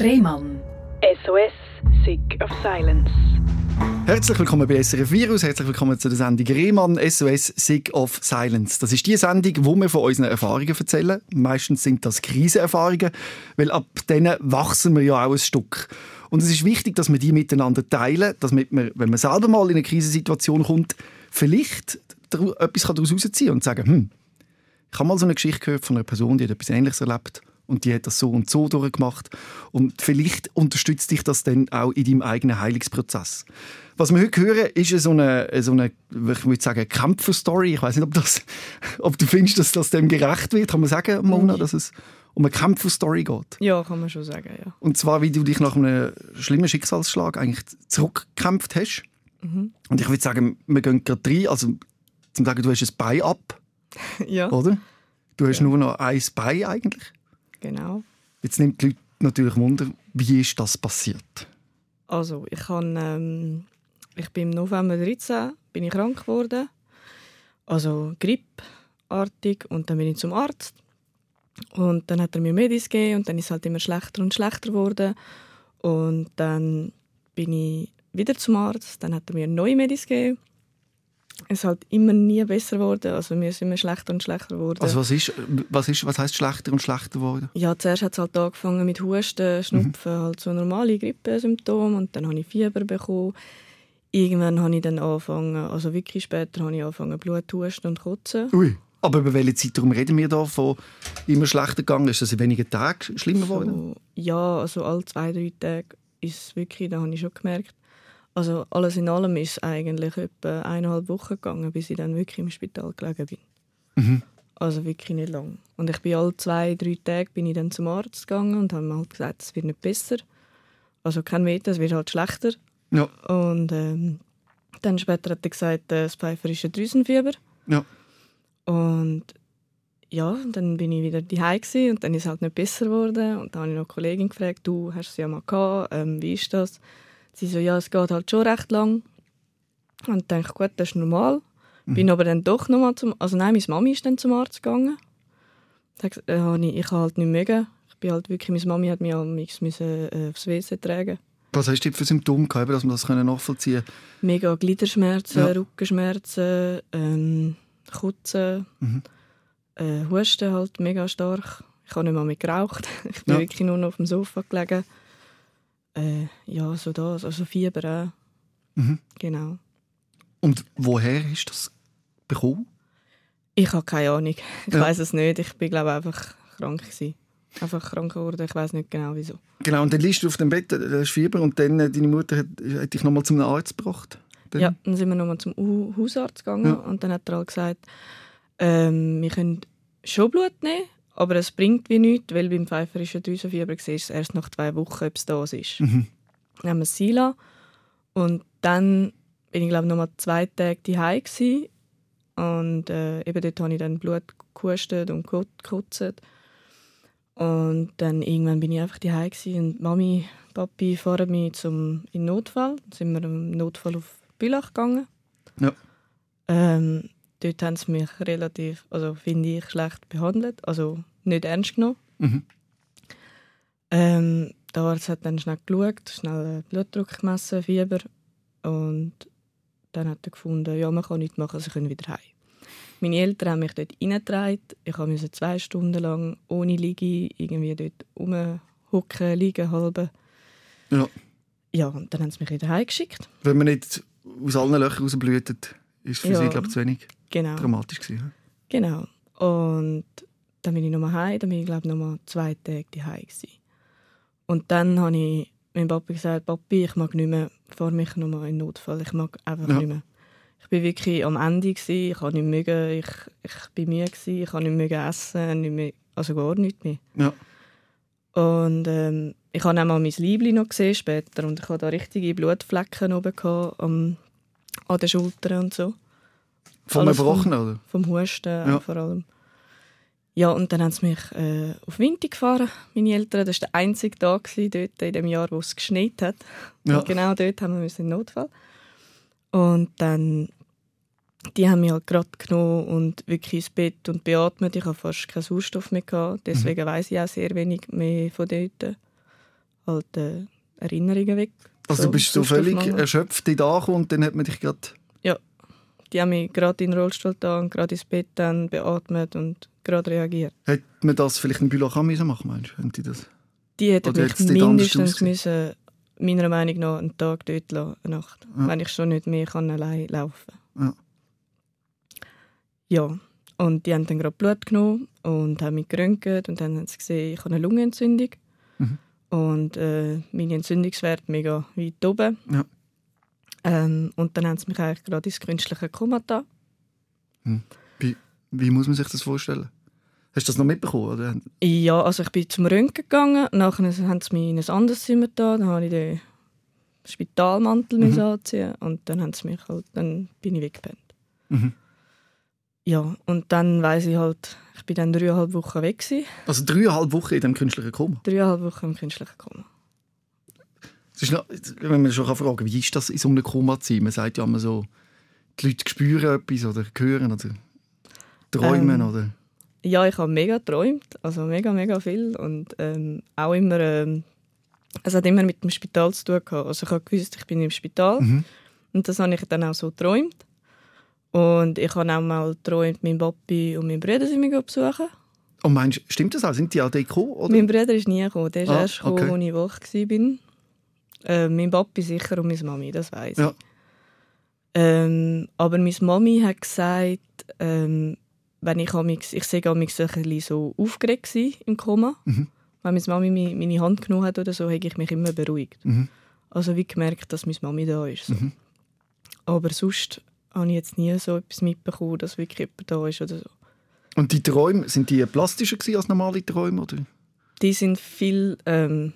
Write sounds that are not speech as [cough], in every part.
Rehmann. SOS, Sick of Silence. Herzlich willkommen bei SRF Virus, herzlich willkommen zu der Sendung Rehmann SOS Sick of Silence. Das ist die Sendung, wo wir von unseren Erfahrungen erzählen. Meistens sind das Krisenerfahrungen, weil ab denen wachsen wir ja auch ein Stück. Und es ist wichtig, dass wir die miteinander teilen, damit man, wenn man selber mal in eine Krisensituation kommt, vielleicht etwas daraus herausziehen und sagen, hm, ich habe mal so eine Geschichte gehört von einer Person, die hat etwas Ähnliches erlebt und die hat das so und so durchgemacht und vielleicht unterstützt dich das dann auch in deinem eigenen Heilungsprozess. Was wir heute hören, ist so eine, so eine ich würde sagen, Kämpfer-Story. Ich weiß nicht, ob, das, ob du findest, dass das dem gerecht wird. Kann man sagen, Mona, dass es um eine Kämpfer-Story geht? Ja, kann man schon sagen, ja. Und zwar, wie du dich nach einem schlimmen Schicksalsschlag eigentlich zurückgekämpft hast. Mhm. Und ich würde sagen, wir gehen gerade rein. Also, zum sagen, du hast ein Bein ab. [laughs] ja. Oder? Du hast ja. nur noch ein Bein eigentlich. Genau. Jetzt nimmt die Leute natürlich Wunder, wie ist das passiert? Also, ich, kann, ähm, ich bin im November 13 bin ich krank geworden. Also grippeartig. Und dann bin ich zum Arzt. Und dann hat er mir Medis gegeben und dann ist es halt immer schlechter und schlechter geworden. Und dann bin ich wieder zum Arzt. Dann hat er mir neue Medis gegeben es ist halt immer nie besser geworden. Also mir ist immer schlechter und schlechter geworden. Also was ist, was ist, was heißt schlechter und schlechter geworden? Ja, zuerst hat es halt angefangen mit Husten, Schnupfen, mhm. halt so normale Grippesymptome und dann habe ich Fieber bekommen. Irgendwann habe ich dann angefangen, also wirklich später habe ich angefangen Bluthusten und Kotzen. Ui. Aber über welche Zeitraum reden wir da von immer schlechter gegangen? Ist das in wenigen Tagen schlimmer geworden? So, ja, also alle zwei, drei Tage ist es wirklich, da habe ich schon gemerkt, also alles in allem ist eigentlich etwa eineinhalb Wochen gegangen, bis ich dann wirklich im Spital gelegen bin. Mhm. Also wirklich nicht lang. Und ich bin alle zwei, drei Tage bin ich dann zum Arzt gegangen und habe mir halt gesagt, es wird nicht besser. Also kein Meter, es wird halt schlechter. Ja. Und ähm, dann später hat er gesagt, äh, das pfeiferische Drüsenfieber. Ja. Und ja, dann bin ich wieder daheim und dann ist es halt nicht besser geworden. Und dann habe ich noch eine Kollegin gefragt, du hast es ja mal gehabt, ähm, wie ist das? Sie so, ja, es geht halt schon recht lang. Und ich dachte, gut, das ist normal. Mhm. Bin aber dann doch nochmal zum, also nein, meine Mami ist dann zum Arzt gegangen. Da habe ich, ich halt nicht mögen. Ich bin halt wirklich, meine Mami hat mich halt müssen, äh, aufs WC tragen. Was hast du für Symptome gehabt, dass man das nachvollziehen konnte? Mega Gliederschmerzen, ja. Rückenschmerzen, ähm, Kutzen, mhm. äh, Husten halt mega stark. Ich habe nicht mal mehr geraucht. [laughs] Ich bin ja. wirklich nur noch auf dem Sofa gelegen. Äh, ja, so das, also Fieber auch. Mhm. Genau. Und woher ist das bekommen? Ich habe keine Ahnung. Ich ja. weiß es nicht. Ich bin glaube einfach krank gewesen. Einfach krank geworden. Ich weiß nicht genau wieso. Genau. Und dann liegst du auf dem Bett, du hast Fieber und dann äh, deine Mutter hat, hat dich nochmal zum Arzt gebracht. Dann? Ja, dann sind wir nochmal zum Hausarzt gegangen ja. und dann hat er halt gesagt, ähm, wir können schon Blut nehmen, aber es bringt wie nichts, weil beim pfeiferischen Drüsenfieber siehst du erst nach zwei Wochen, ob es da ist. Mhm. Dann haben wir Sila und dann bin ich glaube noch mal zwei Tage daheim und äh, eben dort habe ich dann Blut gehustet und gekotzt. Und dann irgendwann bin ich einfach daheim und Mami, Papi fahren mich zum in Notfall. Dann sind wir im Notfall auf Bülach gegangen. Ja. Ähm, dort haben sie mich relativ, also finde ich, schlecht behandelt, also nicht ernst genommen. Mhm. Ähm, der Arzt hat dann schnell geschaut, schnell Blutdruck gemessen, Fieber und dann hat er gefunden, ja, man kann nichts machen, sie können wieder heim. Meine Eltern haben mich dort reingetragen. Ich musste zwei Stunden lang ohne Liege irgendwie dort rumhocken, liegen, halbe. Ja. Ja, und dann haben sie mich wieder heimgeschickt. Wenn man nicht aus allen Löchern rausblutet, ist für ja. sie, glaube ich, zu wenig genau. dramatisch gewesen. Genau. Und dann bin ich nochmal heim, dann bin ich glaube nochmal zwei Tage daheim gewesen. Und dann habe ich meinem Papa gesagt, Papi, ich mag nicht mehr, fahr mich nochmal in Notfall, ich mag einfach ja. nicht mehr. Ich war wirklich am Ende, gewesen, ich habe nicht mögen, ich, ich bin müde, gewesen, ich habe nicht mögen essen, nicht mehr, also gar nichts mehr. Ja. Und ähm, ich habe auch mal mein Liebling noch gesehen später und ich hatte da richtige Blutflecken oben gehabt, am, an den Schultern und so. Vom Erbrochenen, oder? Vom Husten ja. vor allem. Ja, und dann haben sie mich äh, auf Winter gefahren, meine Eltern. Das war der einzige Tag dort in dem Jahr, wo es geschneit hat. Ja. Und genau dort haben wir einen Notfall. Und dann, die haben mich halt gerade genommen und wirklich ins Bett und beatmet. Ich hatte fast keinen Sauerstoff mehr. Gehabt. Deswegen mhm. weiß ich auch sehr wenig mehr von dort. alte Erinnerungen weg. Also du bist so völlig erschöpft da angekommen und dann hat man dich gerade... Die haben mich gerade in den Rollstuhl da und gerade ins Bett dann beatmet und gerade reagiert. Hätte man das vielleicht in Bülach auch müssen machen meinst du? Die das? Die hätten Oder mich mindestens müssen, meiner Meinung nach einen Tag dort lassen, eine Nacht. Ja. Wenn ich schon nicht mehr kann allein laufen Ja. Ja, und die haben dann gerade Blut genommen und haben mich geröntgt und dann haben sie gesehen, ich habe eine Lungenentzündung. Mhm. Und äh, meine Entzündungswerte mega weit oben. Ja. Ähm, und dann haben sie mich eigentlich gerade ins künstliche Koma da. Wie muss man sich das vorstellen? Hast du das noch mitbekommen? Oder? Ja, also ich bin zum Röntgen gegangen, nachher haben sie mich in ein anderes Zimmer da, dann habe ich den Spitalmantel Mhm. anziehen und dann haben sie mich halt, dann bin ich weggepennt. Mhm. Ja, und dann weiss ich halt, ich bin dann dreieinhalb Wochen weg gewesen, Also dreieinhalb Wochen in dem künstlichen Koma. dreieinhalb Wochen im künstlichen Koma. Noch, wenn man schon fragen kann, wie ist das in so einem Koma zu sein? Man sagt ja immer so, die Leute spüren etwas oder hören oder träumen Ähm, oder... Ja, ich habe mega geträumt, also mega, mega viel und ähm, auch immer, ähm, es hat immer mit dem Spital zu tun gehabt. Also ich habe gewusst, ich bin im Spital Mhm. und das habe ich dann auch so geträumt. Und ich habe auch mal geträumt, mein Papi und mein Bruder sind mich besuchen. Und meinst, stimmt das auch? Sind die auch gekommen? Oder? Mein Bruder ist nie gekommen, der ist Ah, erst gekommen, okay. als ich wach war. Äh, mein Papi sicher und meine Mami, das weiß ich. Ja. Ähm, aber meine Mami hat gesagt, ähm, wenn ich amix, ich sehe amix ein bisschen so aufgeregt gsi im Koma. Mhm. Wenn meine Mami mi- meine Hand genommen hat oder so, habe ich mich immer beruhigt. Mhm. Also wie gemerkt, dass meine Mami da ist. So. Mhm. Aber sonst habe ich jetzt nie so etwas mitbekommen, dass wirklich jemand da ist oder so. Und die Träume, sind die plastischer als normale Träume? Oder? Die sind viel, ähm,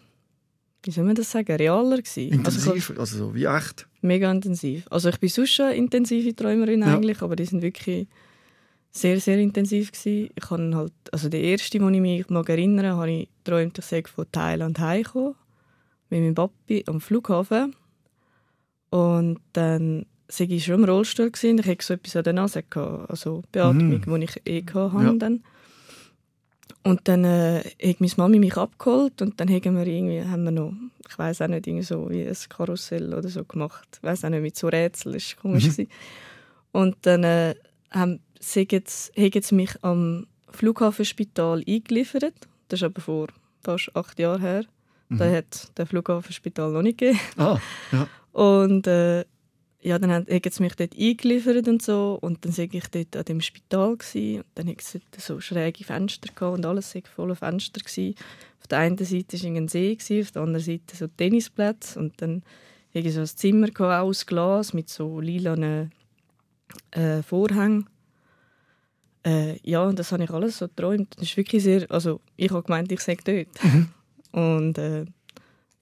wie soll man das sagen, realer gewesen. Also Intensiver? Also so wie echt? Mega intensiv. Also ich bin sonst schon eine intensive Träumerin Ja. eigentlich, aber die sind wirklich sehr, sehr intensiv gewesen. Ich habe halt, also der erste, den ich mich mag erinnern, habe ich geträumt, ich sei von Thailand heimgekommen mit meinem Papi am Flughafen und dann sei ich schon im Rollstuhl gewesen. Ich hatte so etwas an der Nase gehabt, also Beatmung, Mhm. die ich eh hatte Ja. dann. Und dann äh, hat meine Mami mich abgeholt und dann haben wir irgendwie, haben wir noch, ich weiß auch nicht, irgendwie so wie ein Karussell oder so gemacht. Ich weiß auch nicht, mit so Rätseln, das war komisch. Mhm. Und dann äh, haben, sie jetzt, haben sie mich am Flughafenspital eingeliefert. Das ist aber vor fast acht Jahren her. Da Mhm. hat der Flughafenspital noch nicht gegeben. Ah, ja. Und äh, ja, dann haben haben sie mich dort eingeliefert und so. Und dann war ich dort an dem Spital. Gewesen. Und dann hatte es so schräge Fenster gehabt und alles war voller Fenster. Gewesen. Auf der einen Seite war ein See, gewesen, auf der anderen Seite so Tennisplätze. Und dann hatte ich so ein Zimmer gehabt, aus Glas mit so lilanen äh, Vorhängen. Äh, ja, und das habe ich alles so geträumt. Das ist wirklich sehr, also ich habe gemeint, ich sei dort. Und äh,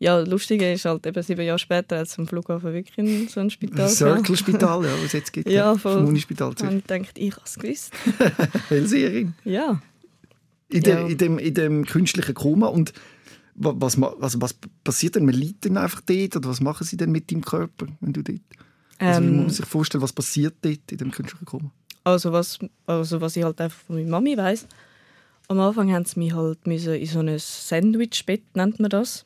ja, lustig ist halt eben sieben Jahre später als am Flughafen wirklich in so ein Spital. Circle-Spital, ja, was es jetzt gibt. Ja, voll. Unispital Zürich. ich gedacht, ich habe es gewusst. [laughs] Hellseherin. Ja. In, der, Ja. in, dem, in dem künstlichen Koma. Und wa- was, also was passiert denn? Man liegt dann einfach dort? Oder was machen sie denn mit deinem Körper, wenn du dort... Also, wie muss man Ähm, sich vorstellen, was passiert dort in dem künstlichen Koma? also, was, also was ich halt einfach von meiner Mami weiss, am Anfang haben sie mich halt müssen in so ein Sandwichbett, nennt man das.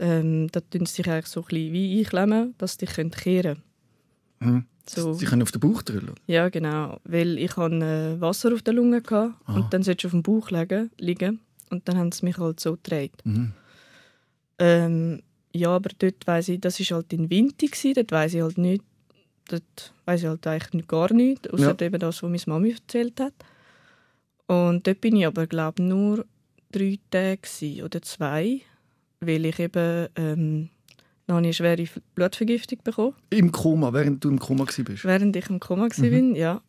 Ähm, da tun sie sich eigentlich so ein bisschen wie einklemmen, dass sie dich kehren Mhm. so. Sie können auf den Bauch drüllen. Ja, genau. Weil ich hatte äh, Wasser auf der Lunge hatte, Ah. und dann solltest du auf dem Bauch liegen, liegen und dann haben sie mich halt so gedreht. Mhm. Ähm, ja, aber dort weiss ich, das war halt in Winter, gewesen, dort weiss ich halt nicht, dort weiss ich halt eigentlich nicht, gar nichts, außer eben das, was meine Mami erzählt hat. Und dort bin ich aber, glaube nur drei Tage gewesen, oder zwei, weil ich eben, ähm, dann habe ich eine schwere Blutvergiftung bekommen, Im Koma, während du im Koma warst. während ich im Koma Mhm. war, ja,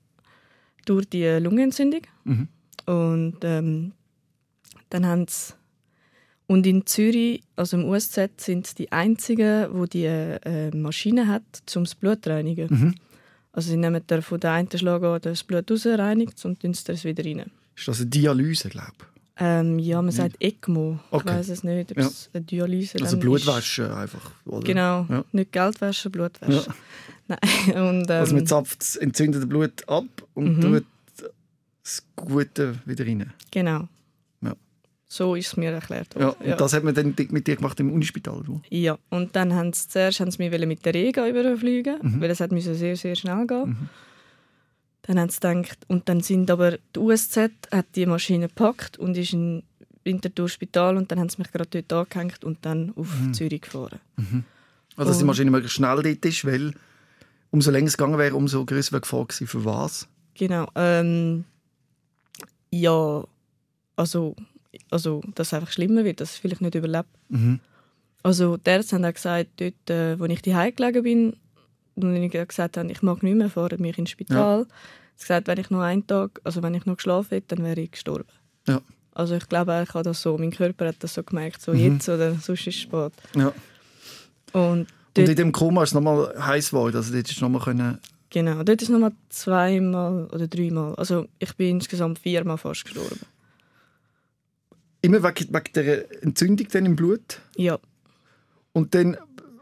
durch die Lungenentzündung. Mhm. Und ähm, dann haben sie und in Zürich, also im USZ, sind sie die einzigen, wo die äh, Maschine hat, um das Blut zu reinigen. Mhm. Also sie nehmen da von der einen Schlagadern das Blut raus, reinigt und tun es wieder rein. Ist das eine Dialyse, glaube ich? Ähm, ja, man sagt ECMO. Okay. Ich weiß es nicht, ob Ja. es eine Dialyse Also Blutwäsche einfach. Ist. Oder? Genau, Ja. nicht Geldwäsche, Blutwäsche. [laughs] Nein. Und, ähm, Also man zapft das entzündete Blut ab und Mhm. tut das Gute wieder rein. Genau. Ja. So ist es mir erklärt Ja, worden. und das hat man dann mit dir gemacht im Unispital? Oder? Ja, und dann haben sie zuerst haben sie mich mit der Rega überfliegen, Mhm. weil es hat sehr, sehr schnell gehen. Dann haben sie gedacht, und dann sind aber die USZ hat die Maschine gepackt und ist in Winterthur Spital und dann haben sie mich gerade dort angehängt und dann auf Mhm. Zürich gefahren. Also, dass die Maschine möglichst schnell dort ist, weil umso länger es gegangen wäre, umso größer wäre Gefahr gewesen. Für was? Genau. Ähm, ja, also, also, dass es einfach schlimmer wird, dass ich vielleicht nicht überlebe. Mhm. Also die Ärzte haben auch gesagt, dort, äh, wo ich daheim gelegen bin, und ich gesagt habe, ich mag nicht mehr, fahren mich ins Spital. Sie haben gesagt, wenn ich noch einen Tag, also wenn ich noch geschlafen hätte, dann wäre ich gestorben. Ja. Also ich glaube, ich habe das so, mein Körper hat das so gemerkt, so Mhm. jetzt oder sonst ist es spät. Ja. Und Und in dem Koma ist es nochmal heiß geworden. Also, dort ist nochmal können. genau, dort ist nochmal zweimal oder dreimal, also ich bin insgesamt viermal fast gestorben. Immer wegen, wegen der Entzündung dann im Blut. Ja, Und dann,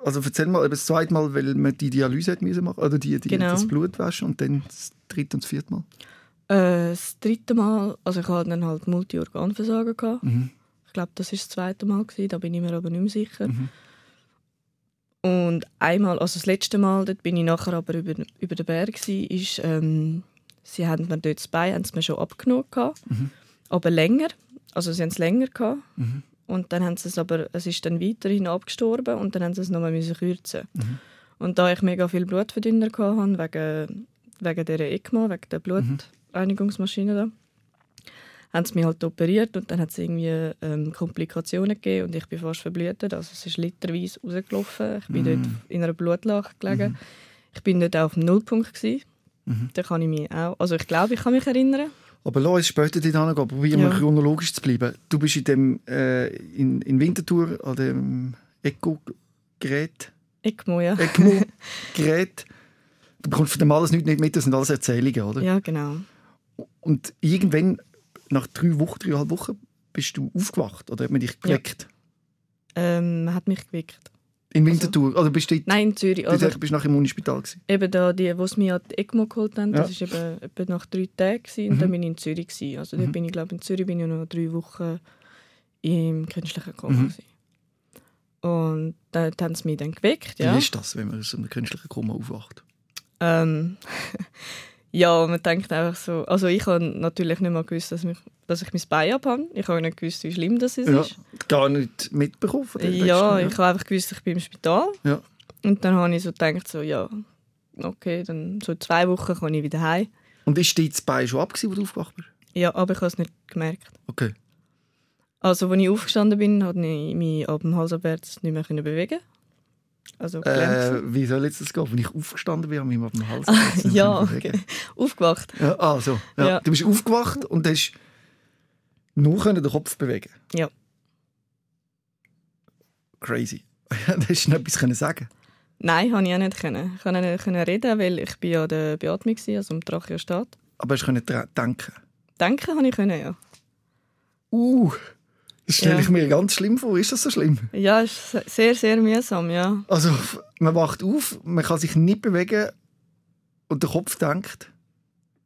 also erzähl mal, eben das zweite Mal, weil man die Dialyse hat müssen machen, oder die, die Genau. das Blut waschen und dann das dritte und das vierte Mal. äh, das dritte Mal, also ich hatte dann halt Multiorganversagen. Gehabt. Mhm. Ich glaube, das war das zweite Mal, gewesen, da bin ich mir aber nicht mehr sicher. Mhm. Und einmal, also das letzte Mal, dort bin ich nachher aber über, über den Berg, gewesen, ist, ähm, sie haben mir dort das Bein haben sie mir schon abgenommen, gehabt, aber länger, also sie haben es länger gehabt. Mhm. Und dann haben sie es aber, es ist dann weiterhin abgestorben und dann haben sie es nochmal müssen kürzen. Und da ich mega viel Blutverdünner hatte, wegen, wegen dieser ECMO, wegen der Blutreinigungsmaschine da, haben sie mich halt operiert und dann hat es irgendwie ähm, Komplikationen gegeben und ich bin fast verblutet. Also es ist literweise rausgelaufen. Ich bin dort in einer Blutlache gelegen. Ich bin dort auch auf dem Nullpunkt. Gewesen. Da kann ich mich auch... Also ich glaube, ich kann mich erinnern. Aber lass uns später dort hingehen. Probieren wir Ja. chronologisch zu bleiben. Du bist in, dem, äh, in, in Winterthur an dem Echo-Gerät. ECMO, ja. ECMO-Gerät. [laughs] Du bekommst von dem alles nicht, nicht mit, das sind alles Erzählungen, oder? Ja, genau. Und irgendwann, nach drei Wochen, dreieinhalb Wochen, bist du aufgewacht oder hat man dich geweckt? Ähm, man hat mich geweckt. In Winterthur? Oder bist du Nein, in Zürich. du Also, bist nachher im Unispital gewesen? eben da, die, die mich an die ECMO geholt haben, das Ja. war eben etwa nach drei Tagen gewesen, und dann bin ich in Zürich. Gewesen. Also dort bin ich, glaube in Zürich bin ich noch drei Wochen im künstlichen Koma. Mhm. gewesen. Und dort haben sie mich dann geweckt, Wie ja. ist das, wenn man aus einem künstlichen Koma aufwacht? Ähm, [laughs] ja, man denkt einfach so, also ich habe natürlich nicht mal gewusst, dass, mich, dass ich mein Bein abhabe. Ich habe nicht gewusst, wie schlimm das ist. Ja, gar nicht mitbekommen Ja, Letzten, ich habe einfach gewusst, ich bin im Spital. Ja. Und dann habe ich so gedacht, so, ja, okay, dann so zwei Wochen kann ich wieder heim. Und ist dein Bein schon ab, wo du aufgewacht bist? Ja, aber ich habe es nicht gemerkt. Okay. Also, als ich aufgestanden bin, konnte ich mich ab dem Hals abwärts nicht mehr bewegen. Also. Äh, wie soll jetzt das gehen? Wenn ich aufgestanden bin, habe ich mich auf dem Hals Ah, gesetzt ja, okay. Aufgewacht. Ja, ah, so. Ja. Ja. Du bist aufgewacht und hast nur den Kopf bewegen Ja. Crazy. [laughs] hast du noch etwas können sagen Nein, konnte ich auch nicht. Können. Ich konnte nicht können reden, weil ich bin an der Beatmung war, also am Tracheostat. Aber hast du denken Denken konnte ich, können, ja. Uh, das stelle Ja. ich mir ganz schlimm vor. Ist das so schlimm? Ja, es ist sehr, sehr mühsam, ja. Also, man wacht auf, man kann sich nicht bewegen und der Kopf denkt.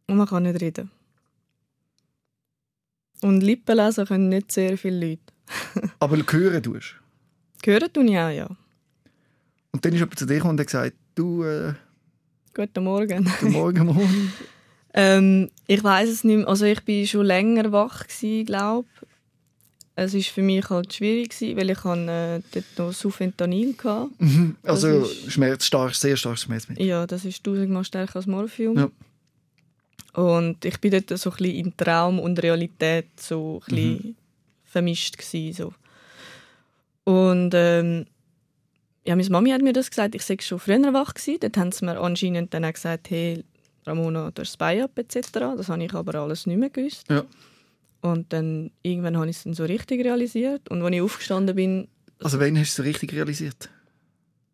Und man kann nicht reden. Und Lippen lesen können nicht sehr viele Leute. [laughs] Aber hören tust. Hören tue ich auch, ja. Und dann ist jemand zu dir gekommen und hat gesagt, du, äh, Guten Morgen. [laughs] guten Morgen, morgen. Ähm, ich weiß es nicht mehr. Also ich bin schon länger wach glaube Es ist für mich halt schwierig gewesen, weil ich äh, dort noch Sufentanil hatte. [laughs] Also, Das ist- Schmerz, stark, sehr starkes Schmerzmittel. Ja, das ist tausendmal stärker als Morphium. Ja. Und ich bin dort so ein bisschen in Traum und Realität so ein bisschen vermischt gewesen, so. Und ähm, ja, meine Mami hat mir das gesagt, ich sei schon früher wach gewesen. Dort haben sie mir anscheinend dann auch gesagt, hey, Ramona, du hast das Bein ab, etc. Das habe ich aber alles nicht mehr gewusst. Ja. Und dann irgendwann habe ich es dann so richtig realisiert. Und als ich aufgestanden bin, Also, wann hast du es richtig realisiert?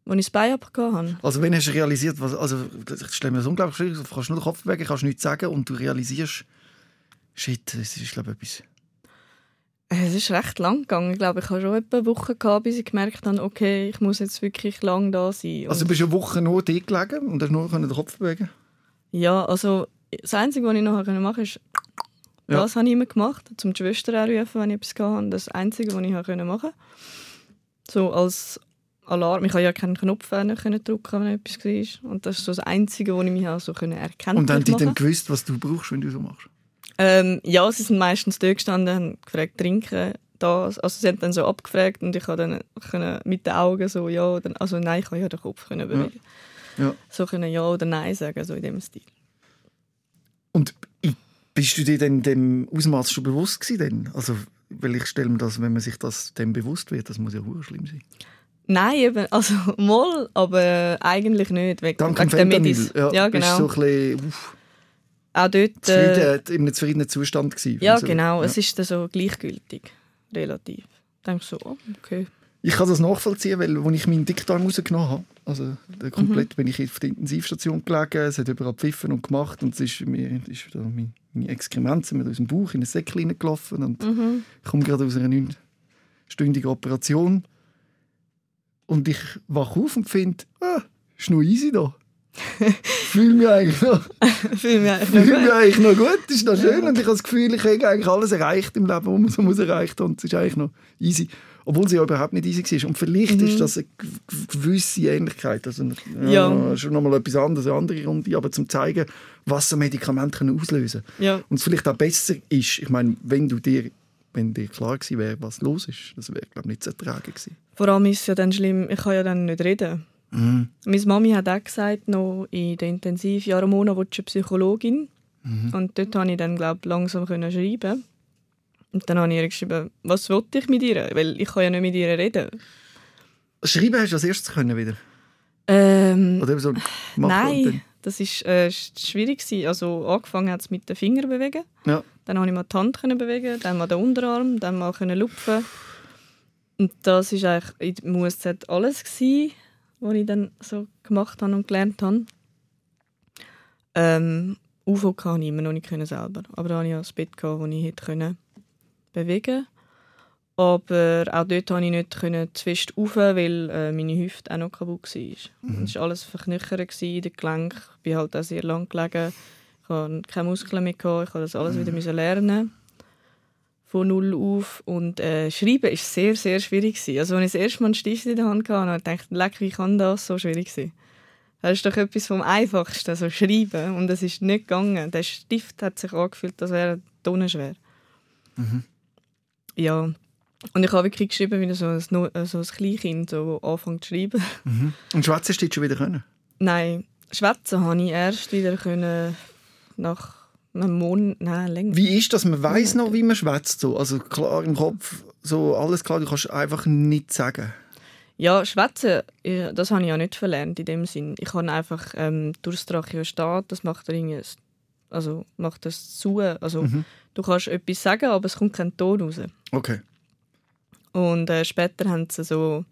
als ich das Bein abgehauen habe, Also, wenn hast du realisiert, was, also, ich stelle mir das unglaublich schwierig du kannst nur den Kopf bewegen, kannst nichts sagen und du realisierst, shit, das ist, glaube ich, etwas. Es ist recht lang gegangen. Ich glaube, ich habe schon etwa eine Woche gehabt, bis ich gemerkt habe, okay, ich muss jetzt wirklich lang da sein. Also, Und- du bist eine Woche nur dort gelegen und hast nur den Kopf bewegen ja, also das Einzige, was ich nachher machen konnte, ist Ja. Das habe ich immer gemacht, um die Schwester anrufen, wenn ich etwas hatte. Das Einzige, was ich machen konnte. So als Alarm. Ich habe ja keinen Knopf können drücken, wenn etwas war. Und das ist so das Einzige, was ich mich so können erkennen Und haben die dann gewusst, was du brauchst, wenn du so machst? Ähm, ja, sie sind meistens da gestanden, haben gefragt, trinken das. Also sie haben dann so abgefragt und ich konnte dann können mit den Augen so ja oder also nein, ich kann ja den Kopf können bewegen. Ja. So können ja oder nein sagen, so in dem Stil. Und bist du dir denn dem Ausmaß schon bewusst gewesen? Denn? Also, weil ich stelle mir das, wenn man sich das dem bewusst wird, das muss ja schlimm sein. Nein, eben, also [laughs] mal, aber eigentlich nicht. Wegen, Dank wegen der. Medis. Ja, Ja, genau. so ein bisschen uff, Auch dort. Äh, in einem zufriedenen Zustand gewesen. ja, Also, genau. ja. Es ist dann so gleichgültig, relativ. Ich denke so, oh, okay. Ich kann das nachvollziehen, weil als ich meinen Dickdarm rausgenommen habe, also der komplett bin ich auf der Intensivstation gelegen, es hat überall gepfiffen und gemacht und es ist mir ist da meine, Exkremente aus dem Bauch in einen Säckchen gelaufen und Mhm. ich komme gerade aus einer neunstündigen Operation und ich wache auf und finde, ah, ist noch easy da. [laughs] fühle mich eigentlich noch, [laughs] Fühle mich eigentlich noch mich gut. eigentlich noch gut, ist noch schön und ich habe das Gefühl, ich habe eigentlich alles erreicht im Leben, was man so muss erreicht und es ist eigentlich noch easy. Obwohl sie ja überhaupt nicht easy war. Und vielleicht ist das eine gewisse Ähnlichkeit. Also, ja, Ja. Schon nochmal etwas anderes, eine andere Runde, aber zum zeigen, was so Medikamente können auslösen können. Ja, Und es vielleicht auch besser ist, ich meine, wenn du dir, wenn dir klar gewesen wäre, was los ist, das wäre, glaube ich, nicht zu ertragen gewesen. vor allem ist es ja dann schlimm, ich kann ja dann nicht reden. Mhm. Meine Mami hat auch gesagt, noch in den Intensivjahren Mona willst du eine Psychologin. Mhm. Und dort konnte ich dann glaub, langsam können schreiben. Und dann habe ich ihr geschrieben, was wollte ich mit ihr? Weil ich kann ja nicht mit ihr reden. Schreiben hast du als erstes können wieder? Ähm, Oder so und nein, das war äh, ist schwierig. gewesen. Also angefangen hat es mit den Fingern bewegen. Ja. Dann konnte ich mal die Hand können bewegen, dann mal den Unterarm, dann mal können lupfen. Und das ist eigentlich in der USZ alles gewesen, was ich dann so gemacht habe und gelernt habe. Ähm, UFO kann ich immer noch nicht können selber, aber da hatte ich ja das Bett, das ich hätte können bewegen aber auch dort konnte ich nicht fest rauf, weil äh, meine Hüfte auch noch kaputt war. Es war alles verknöchert den Gelenken. Ich bin halt auch sehr lang gelegen. Ich hatte keine Muskeln mehr. Gehabt. Ich musste das alles wieder müssen lernen. Von null auf. Und äh, Schreiben war sehr, sehr schwierig. Gewesen. Also, als ich das erste Mal einen Stift in der Hand hatte, habe ich gedacht, leck, wie kann das so schwierig sein? Das ist doch etwas vom Einfachsten, so schreiben. Und es ist nicht gegangen. Der Stift hat sich angefühlt, als wäre er tonnenschwer. Ja. Und ich habe wirklich geschrieben wie so ein, äh, so ein Kleinkind, so, das anfängt zu schreiben. Mhm. Und Schwätzen hast du jetzt schon wieder können? Nein, schwätzen habe ich erst wieder können nach einem Monat, nein, länger. Wie ist das? Man weiß noch, wie man schwätzt. So. Also klar im Kopf, so alles klar, du kannst einfach nicht sagen. Ja, schwätzen, das habe ich ja nicht verlernt in dem Sinn. Ich habe einfach ähm, durch das Tracheostat, das macht irgendwie, also macht das zu. Also du kannst etwas sagen, aber es kommt kein Ton raus. Okay. Und äh, später haben sie so,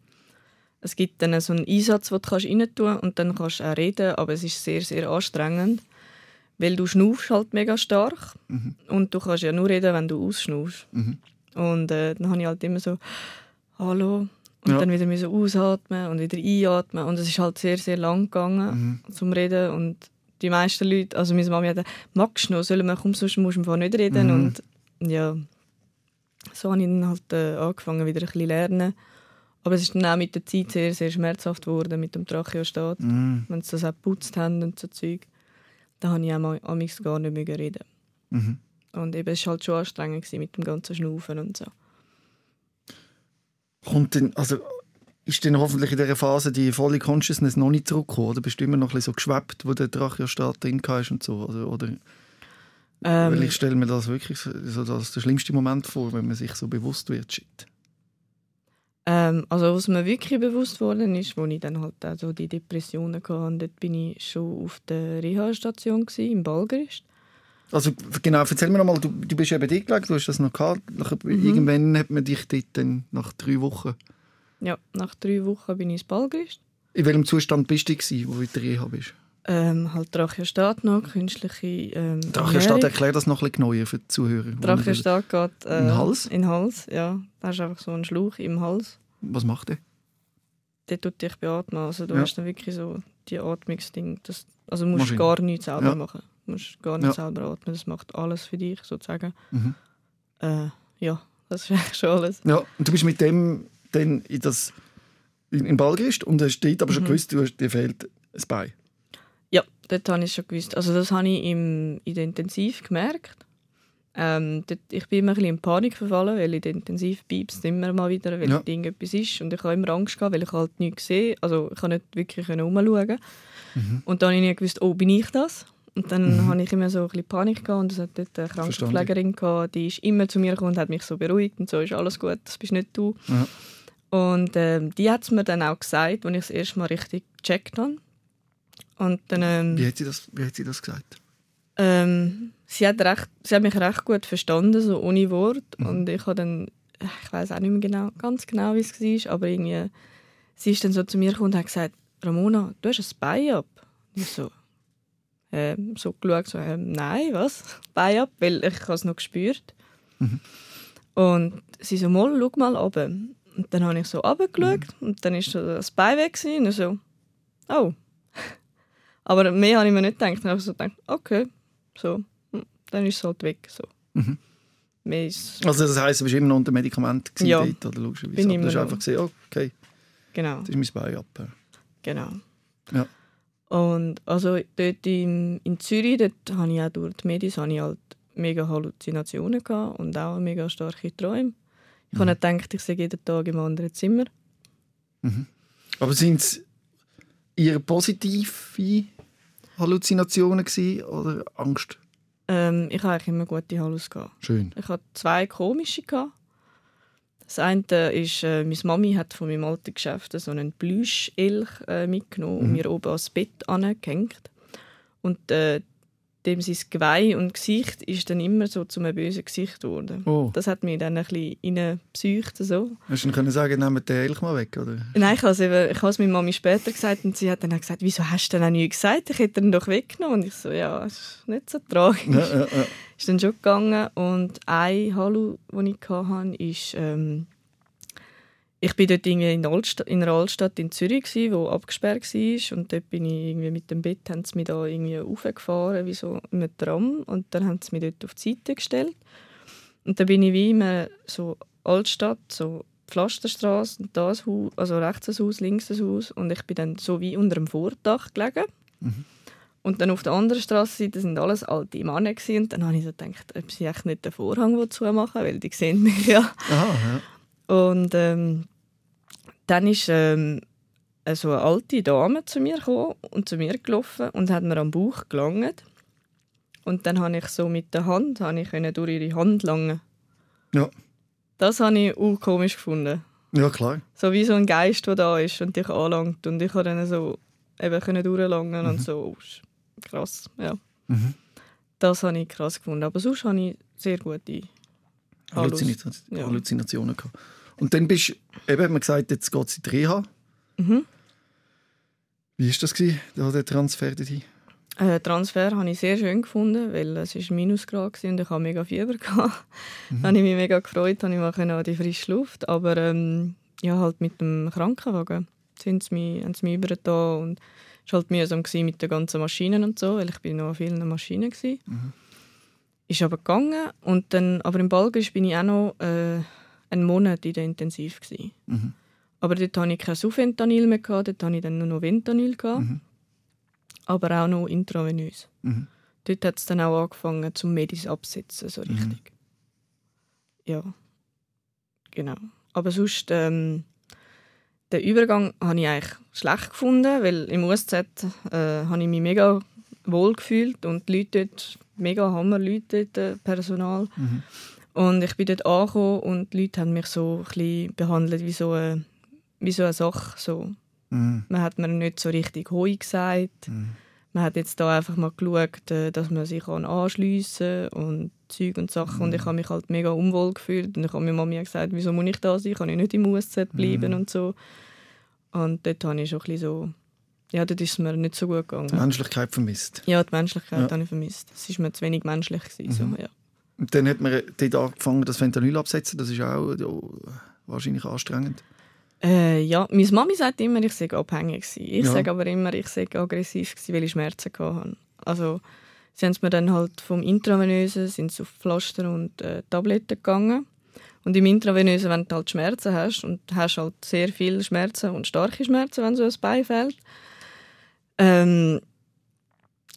es gibt dann so einen Einsatz, den du kannst rein tun und dann kannst du auch reden, aber es ist sehr, sehr anstrengend, weil du schnaufst halt mega stark und du kannst ja nur reden, wenn du ausschnaufst. Und äh, dann habe ich halt immer so, hallo, und Ja. dann wieder müssen ausatmen und wieder einatmen und es ist halt sehr, sehr lang gegangen zum Reden und die meisten Leute, also meine Mami hat gesagt, magst du noch, sollen wir, komm, sonst musst du nicht reden und ja, so habe ich dann halt äh, angefangen, wieder ein bisschen lernen. Aber es ist dann auch mit der Zeit sehr, sehr schmerzhaft geworden mit dem Tracheostat. Mhm. Wenn sie das auch geputzt haben und so Zeug, dann habe ich auch mal amigs gar nicht mehr reden. Mhm. Und eben, es war halt schon anstrengend mit dem ganzen Schnaufen und so. Kommt denn, also ist denn hoffentlich in dieser Phase die volle Consciousness noch nicht zurückgekommen? Oder bist du immer noch ein bisschen so geschwebt, wo der Tracheostat drin war und so? Oder, oder, weil Ähm, ich stelle mir das wirklich so, als der schlimmste Moment vor, wenn man sich so bewusst wird, shit. ähm, also was mir wirklich bewusst worden ist, wo ich dann halt auch so die Depressionen hatte, dort bin ich schon auf der Reha-Station im Balgerist. Also genau, erzähl mir nochmal, du, du bist eben dort gelegen, du hast das noch gehabt. Nach, Mhm. Irgendwann hat man dich dort dann nach drei Wochen... Ja, nach drei Wochen bin ich ins Balgerist. In welchem Zustand bist du, gewesen, wo du in der Reha bist? Ähm, halt Tracheostat noch, künstliche ähm, Ernährung. erklär das noch ein bisschen genauer für die Zuhörer. Tracheostat geht äh, In den Hals? In den Hals, ja. Da hast du einfach so einen Schlauch im Hals. Was macht der? Der tut dich beatmen. Also du Ja. hast dann wirklich so die Atmungsding. Das, also musst Maschine. gar nichts selber Ja. machen. Du musst gar nicht Ja. selber atmen. Das macht alles für dich, sozusagen. Mhm. Äh, ja, das ist [laughs] eigentlich schon alles. Ja, und du bist mit dem dann in das in, in Balgrist und hast dort aber schon Mhm. gewusst, du hast, dir fehlt ein Bein. Dort habe ich es schon gewusst. Also das habe ich im, in der Intensiv gemerkt. Ähm, dort, ich bin immer ein bisschen in Panik verfallen, weil in der Intensiv piepst immer mal wieder, weil Ja. irgendetwas ist. Und ich habe immer Angst gehabt, weil ich halt nichts sehe. Also ich habe nicht wirklich herumschauen. Mhm. Und dann habe ich nie gewusst, oh, bin ich das? Und dann habe ich immer so ein bisschen Panik gehabt und es hat dort eine. Krankenpflegerin gehabt, die ist immer zu mir gekommen und hat mich so beruhigt und so ist alles gut, das bist nicht du. Ja. Und ähm, die hat es mir dann auch gesagt, als ich das erste Mal richtig gecheckt habe. Und dann, ähm, Wie hat sie das, wie hat sie das gesagt? ähm, sie, hat recht, sie hat mich recht gut verstanden, so ohne Wort. Mhm. Und ich habe dann, ich weiß auch nicht mehr genau, ganz genau, wie es war, aber irgendwie, sie ist dann so zu mir gekommen und hat gesagt, Ramona, du hast ein Bein ab. Und ich so, ähm, so geschaut, so, ähm, nein, was? [laughs] Bein ab? Weil ich habe es noch gespürt. Mhm. Und sie so, mal, schau mal runter. Und dann habe ich so runtergeschaut und dann ist so das Bein weg gewesen. und so, oh. Aber mehr habe ich mir nicht gedacht. Ich habe so gedacht, okay, so, hm, dann ist es halt weg. So. Mhm. Mehr ist, Also das heisst, du bist immer noch unter Medikament Ja. dort, oder logischerweise. Bin immer du hast einfach gesehen, okay, genau, das ist mein Bein ab. genau. Ja. Und also dort in, in Zürich, dort habe ich auch durch die Medis habe ich halt mega Halluzinationen gehabt und auch mega starke Träume. Ich habe nicht gedacht, ich sei jeden Tag im anderen Zimmer. Aber sind es eher positive Halluzinationen gewesen, oder Angst? Ähm, ich eigentlich immer gute Hallus gehabt. Schön. Ich hatte zwei komische. Gehabt. Das eine ist, äh, meine Mami hat von meinem alten Geschäft so einen Plüsch-Elch äh, mitgenommen und mir oben ans Bett angehängt. Und äh, dem sein Geweih und Gesicht ist dann immer so zu einem bösen Gesicht geworden. Oh. Das hat mich dann ein bisschen reingepsycht. So. Hast du dann können sagen, nehmt den Elch mal weg, oder? Nein, ich habe es eben- ich habe es meiner Mami später gesagt und sie hat dann auch gesagt, wieso hast du denn auch nie gesagt? Ich hätte ihn doch weggenommen. Und ich so, ja, das ist nicht so tragisch. Ja, ja, ja. ist dann schon gegangen und ein Hallo, den ich hatte, ist, ähm, ich bin dort in, der Altstadt, in einer Altstadt in Zürich, gsi, wo abgesperrt war und dort bin ich irgendwie mit dem Bett, haben sie mich da irgendwie aufgefahren, wie so mit Tram und dann haben sie mich dort auf die Seite gestellt und dann bin ich wie in einer so Altstadt, so Pflasterstraße und da ein Haus, also rechts ein Haus, links ein Haus und ich bin dann so wie unter dem Vordach gelegen und dann auf der anderen Strassenseite sind alles alte Männer gewesen. und dann habe ich so gedacht, ob sie echt nicht den Vorhang zumachen weil die sehen mich ja. Aha, ja. Und ähm, dann ist ähm, so eine alte Dame zu mir gekommen und zu mir gelaufen und hat mir am Bauch gelangt. Und dann habe ich so mit der Hand habe ich durch ihre Hand langen. Ja. Das habe ich auch komisch gefunden. ja, klar. So wie so ein Geist, der da ist und dich anlangt. Und ich konnte dann so eben durchlangen und so. Krass, ja. Mhm. Das habe ich krass gefunden. Aber sonst habe ich sehr gute Hallus. Halluzina- Ja. Halluzinationen gehabt. Und dann bist du, eben, man gesagt, jetzt geht es in die Reha. Mhm. Wie war das, gewesen, der Transfer dorthin? Äh, Transfer habe ich sehr schön gefunden, weil es war Minusgrad war und ich hatte mega Fieber. Gehabt. Da [laughs] habe ich mich mega gefreut, habe ich mal an die frische Luft. Aber ähm, ja, halt mit dem Krankenwagen sind sie mich, haben sie mich übergetan und es war halt mühsam mit den ganzen Maschinen und so, weil ich bin noch an vielen Maschinen war. Ist aber gegangen und dann, aber im Balgisch bin ich auch noch äh, einen Monat in der Intensiv. Mhm. Aber dort hatte ich kein Sufentanil mehr, dort hatte ich dann nur noch Ventanil. Gehabt, Aber auch noch intravenös. Mhm. Dort hat es dann auch angefangen zum Medis absetzen, so richtig. Ja, genau. Aber sonst, ähm, den Übergang habe ich eigentlich schlecht gefunden, weil im USZ äh, habe ich mich mega wohl gefühlt und die Leute dort, mega Hammer-Leute dort, äh, Personal. Und ich bin dort angekommen und die Leute haben mich so ein behandelt wie so eine, wie so eine Sache. So. Mhm. Man hat mir nicht so richtig Hoi gesagt. Man hat jetzt da einfach mal geschaut, äh, dass man sich kann anschliessen und Zeug und Sachen. Und ich habe mich halt mega unwohl gefühlt. Und ich habe mir Mami gesagt, wieso muss ich da sein? Kann ich nicht im USZ bleiben und so. Und dort habe ich schon ein bisschen so... Ja, dort ist es mir nicht so gut gegangen. Menschlichkeit vermisst. Ja, die Menschlichkeit Ja. habe ich vermisst. Es war mir zu wenig menschlich. Gewesen, so, ja. Dann hat man dort angefangen, das Fentanyl abzusetzen. Das ist auch ja, wahrscheinlich anstrengend. Äh, ja, meine Mami sagt immer, ich sei abhängig gewesen. Ich Ja. sage aber immer, ich sei aggressiv gewesen, weil ich Schmerzen hatte. Also sie haben mir dann halt vom Intravenösen sind auf Pflaster und äh, Tabletten gegangen. Und im Intravenösen, wenn du halt Schmerzen hast und hast halt sehr viele Schmerzen und starke Schmerzen, wenn so ein Bein fällt, ähm,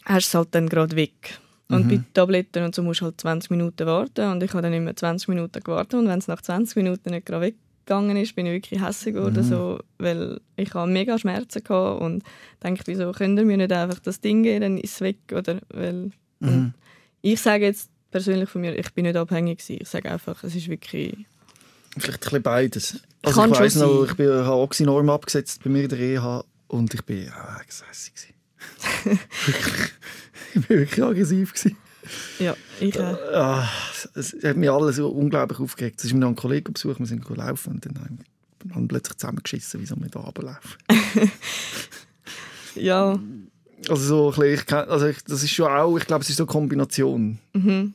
hast du es halt dann gerade weg. Und Mhm. bei Tabletten und so musst du halt 20 Minuten warten. Und ich habe dann immer 20 Minuten gewartet. Und wenn es nach 20 Minuten nicht gerade weggegangen ist, bin ich wirklich hässlich geworden. Mhm. So, weil ich habe mega Schmerzen gehabt und dachte, wieso könnt ihr mir nicht einfach das Ding geben, dann ist es weg. Oder, weil, Mhm. ich sage jetzt persönlich von mir, ich bin nicht abhängig gewesen. Ich sage einfach, es ist wirklich... Vielleicht ein bisschen beides. Also Kann ich weiss schon noch, ich habe Oxynorm abgesetzt bei mir in der Reha und ich bin ja, hässlich gewesen. [laughs] Ich bin wirklich aggressiv gewesen. Ja, ich äh, Ah, es hat mich alles so unglaublich aufgeregt. Es ist mir noch ein Kollege besucht, wir sind laufen und dann haben wir plötzlich zusammengeschissen, wie so wir da runterlaufen. Ja, Also so ein bisschen, ich, also ich, das ist schon auch, ich glaube, es ist so eine Kombination. mhm.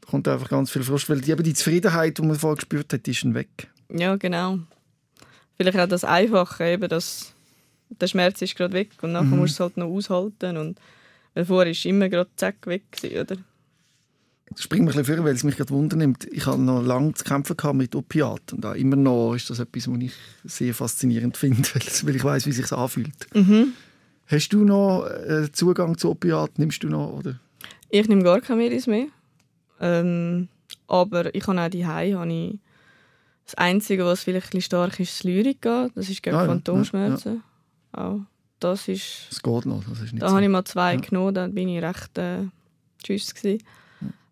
Da kommt einfach ganz viel Frust, weil die, eben die Zufriedenheit, die man vorher gespürt hat, die ist dann weg. ja, genau. Vielleicht auch das Einfache, eben, dass der Schmerz ist gerade weg und nachher Mhm. musst du es halt noch aushalten. Und, weil vorher ist immer gerade zack weg gewesen, oder? Das springt mir ein bisschen vor, weil es mich gerade wundernimmt. Ich habe noch lange zu kämpfen mit Opiaten und auch immer noch ist das etwas, was ich sehr faszinierend finde, [laughs] weil, ich weiß, wie es sich anfühlt. Mhm. Hast du noch äh, Zugang zu Opiaten? Nimmst du noch? Oder? Ich nehme gar keine Medis mehr. Ähm, aber ich habe auch die ich das Einzige, was vielleicht ein bisschen stark ist, das Lyrica. Das ist gegen Ah ja, Phantomschmerzen. Auch das ist... Es geht noch. Das ist nicht Da so. habe ich mal zwei Ja. genommen, dann bin ich recht äh, tschüss gewesen.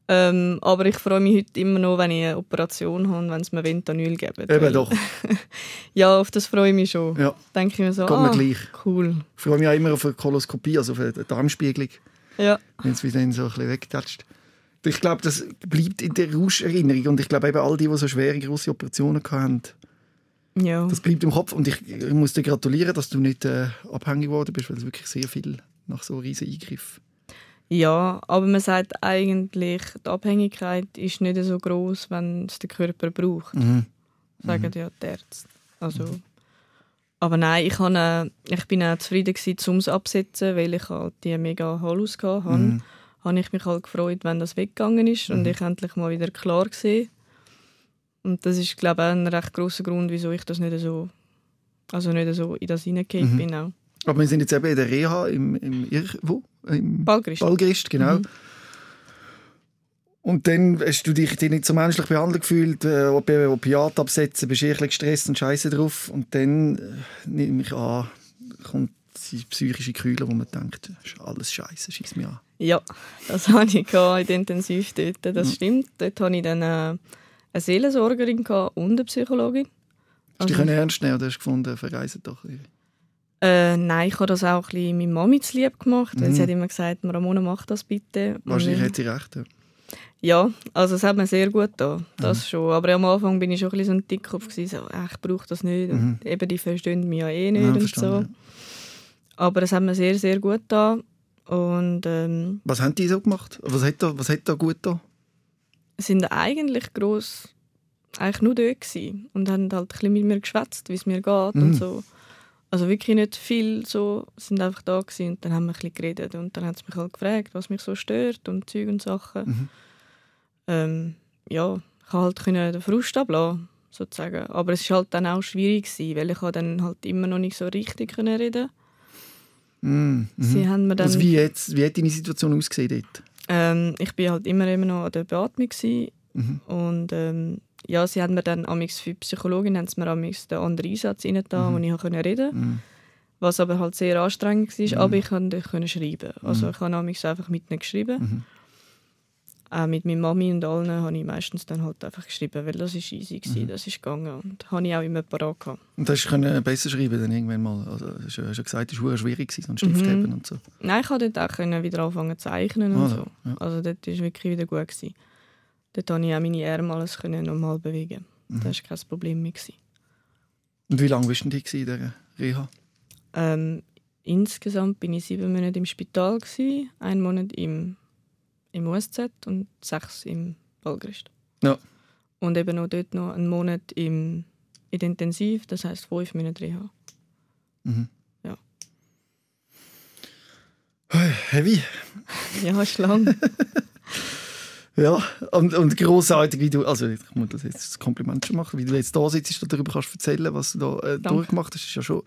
Ähm, aber ich freue mich heute immer noch, wenn ich eine Operation habe, wenn sie mir Ventanyl geben. Eben Weil- doch. [laughs] Ja, auf das freue ich mich schon. Ja, Denke ich mir so, geht mir ah, gleich. cool. Ich freue mich auch immer auf eine Koloskopie, also auf eine Darmspiegelung, Ja, wenn es wieder so ein bisschen wegtatscht. Ich glaube, das bleibt in der Rauscherinnerung und ich glaube eben all die, die so schwere, grosse Operationen hatten, ja. das bleibt im Kopf und ich, ich muss dir gratulieren, dass du nicht äh, abhängig geworden bist, weil es wirklich sehr viel nach so riesen Eingriff. ja, aber man sagt eigentlich, die Abhängigkeit ist nicht so groß, wenn es der Körper braucht, Mhm. sagen ja die Ärzte. Also, aber nein, ich, habe, äh, ich bin auch zufrieden gewesen, um es absetzen, weil ich halt die mega Halus hatte. Mhm. habe ich mich halt gefreut, wenn das weggegangen ist und ich endlich mal wieder klar gesehen. Und das ist, glaube ich, ein recht grosser Grund, wieso ich das nicht so, also nicht so in das hineingefallen Mhm. bin. Auch. Aber wir sind jetzt eben in der Reha im, im wo? Im Ballgerist. Ballgerist, genau. Mhm. Und dann hast du dich nicht so menschlich behandelt gefühlt, äh, Opiat absetzen, bist du ein gestresst und scheiße drauf. Und dann, äh, nehme ich an, kommt die psychische Kühle, wo man denkt, alles scheiße, schieß mich an. Ja, das [laughs] hatte ich in der Intensiv dort. Das stimmt. Dort hatte ich dann äh, eine Seelensorgerin gehabt und eine Psychologin. Hast du Also- dich ernst nehmen oder hast du gefunden, verreisen doch? ein? Äh, nein, ich habe das auch ein bisschen meiner Mami zu lieb gemacht, weil Mhm. sie hat immer gesagt, Ramona, mach das bitte. Wahrscheinlich Und, hat sie recht. Ja. Ja, also es hat mir sehr gut getan, das Mhm. schon. Aber am Anfang bin ich schon ein bisschen so ein Dickkopf gewesen, so, «Ach, ich brauche das nicht. Und eben, die verstehen mich ja eh nicht Mhm. Ja, und so. verstanden, Aber es hat mir sehr, sehr gut getan. Und ähm, Was haben die so gemacht? Was hat da, was hat da gut da? Es sind eigentlich gross eigentlich nur dort gewesen und haben halt ein bisschen mit mir geschwätzt, wie es mir geht Mhm. und so. Also wirklich nicht viel so, sind einfach da gewesen und dann haben wir ein bisschen geredet und dann hat sie mich halt gefragt, was mich so stört und Zeug und Sachen. Mhm. Ähm, ja, ich konnte halt können den Frust ablassen, sozusagen. Aber es war halt dann auch schwierig, gewesen, weil ich dann halt immer noch nicht so richtig können reden Mhm. Sie haben mir dann... Also wie, jetzt, wie hat deine Situation ausgesehen dort? Ähm, ich bin halt immer, immer noch an der Beatmung. Mhm. und ähm, ja, sie haben mir dann amix für die Psychologin haben sie mir amix den anderen Einsatz rein da, wo ich können reden, Mhm. was aber halt sehr anstrengend war, Mhm. aber ich konnte schreiben. Also ich habe amix einfach mit ihnen geschrieben. Mhm. Auch mit meiner Mami und allen habe ich meistens dann halt einfach geschrieben, weil das ist easy Mhm. gewesen, das ist gegangen und habe ich auch immer parat gehabt. Und hast du besser schreiben dann irgendwann mal? Also, hast du hast ja gesagt, es war schwierig, so einen Stift Mhm. haben und so. Nein, ich konnte dort auch können wieder anfangen zu zeichnen und Ah, so. ja. Also dort war wirklich wieder gut. Gewesen. Dort konnte ich auch meine Arme alles können normal bewegen. Mhm. Das war kein Problem mehr. Gewesen. Und wie lange bist du in dieser Reha? Ähm, insgesamt bin ich sieben Monate im Spital, gewesen, einen Monat im, im USZ und sechs im Ballgerist. Ja. Und eben noch dort noch einen Monat im, in der Intensiv, das heisst fünf Monate Reha. Mhm. Ja. Heavy. [laughs] Ja, ist lang. [laughs] Ja, und, und grossartig, wie du, also ich muss das jetzt das Kompliment schon machen, wie du jetzt da sitzt und darüber kannst erzählen, was du da äh, durchgemacht hast, ist ja schon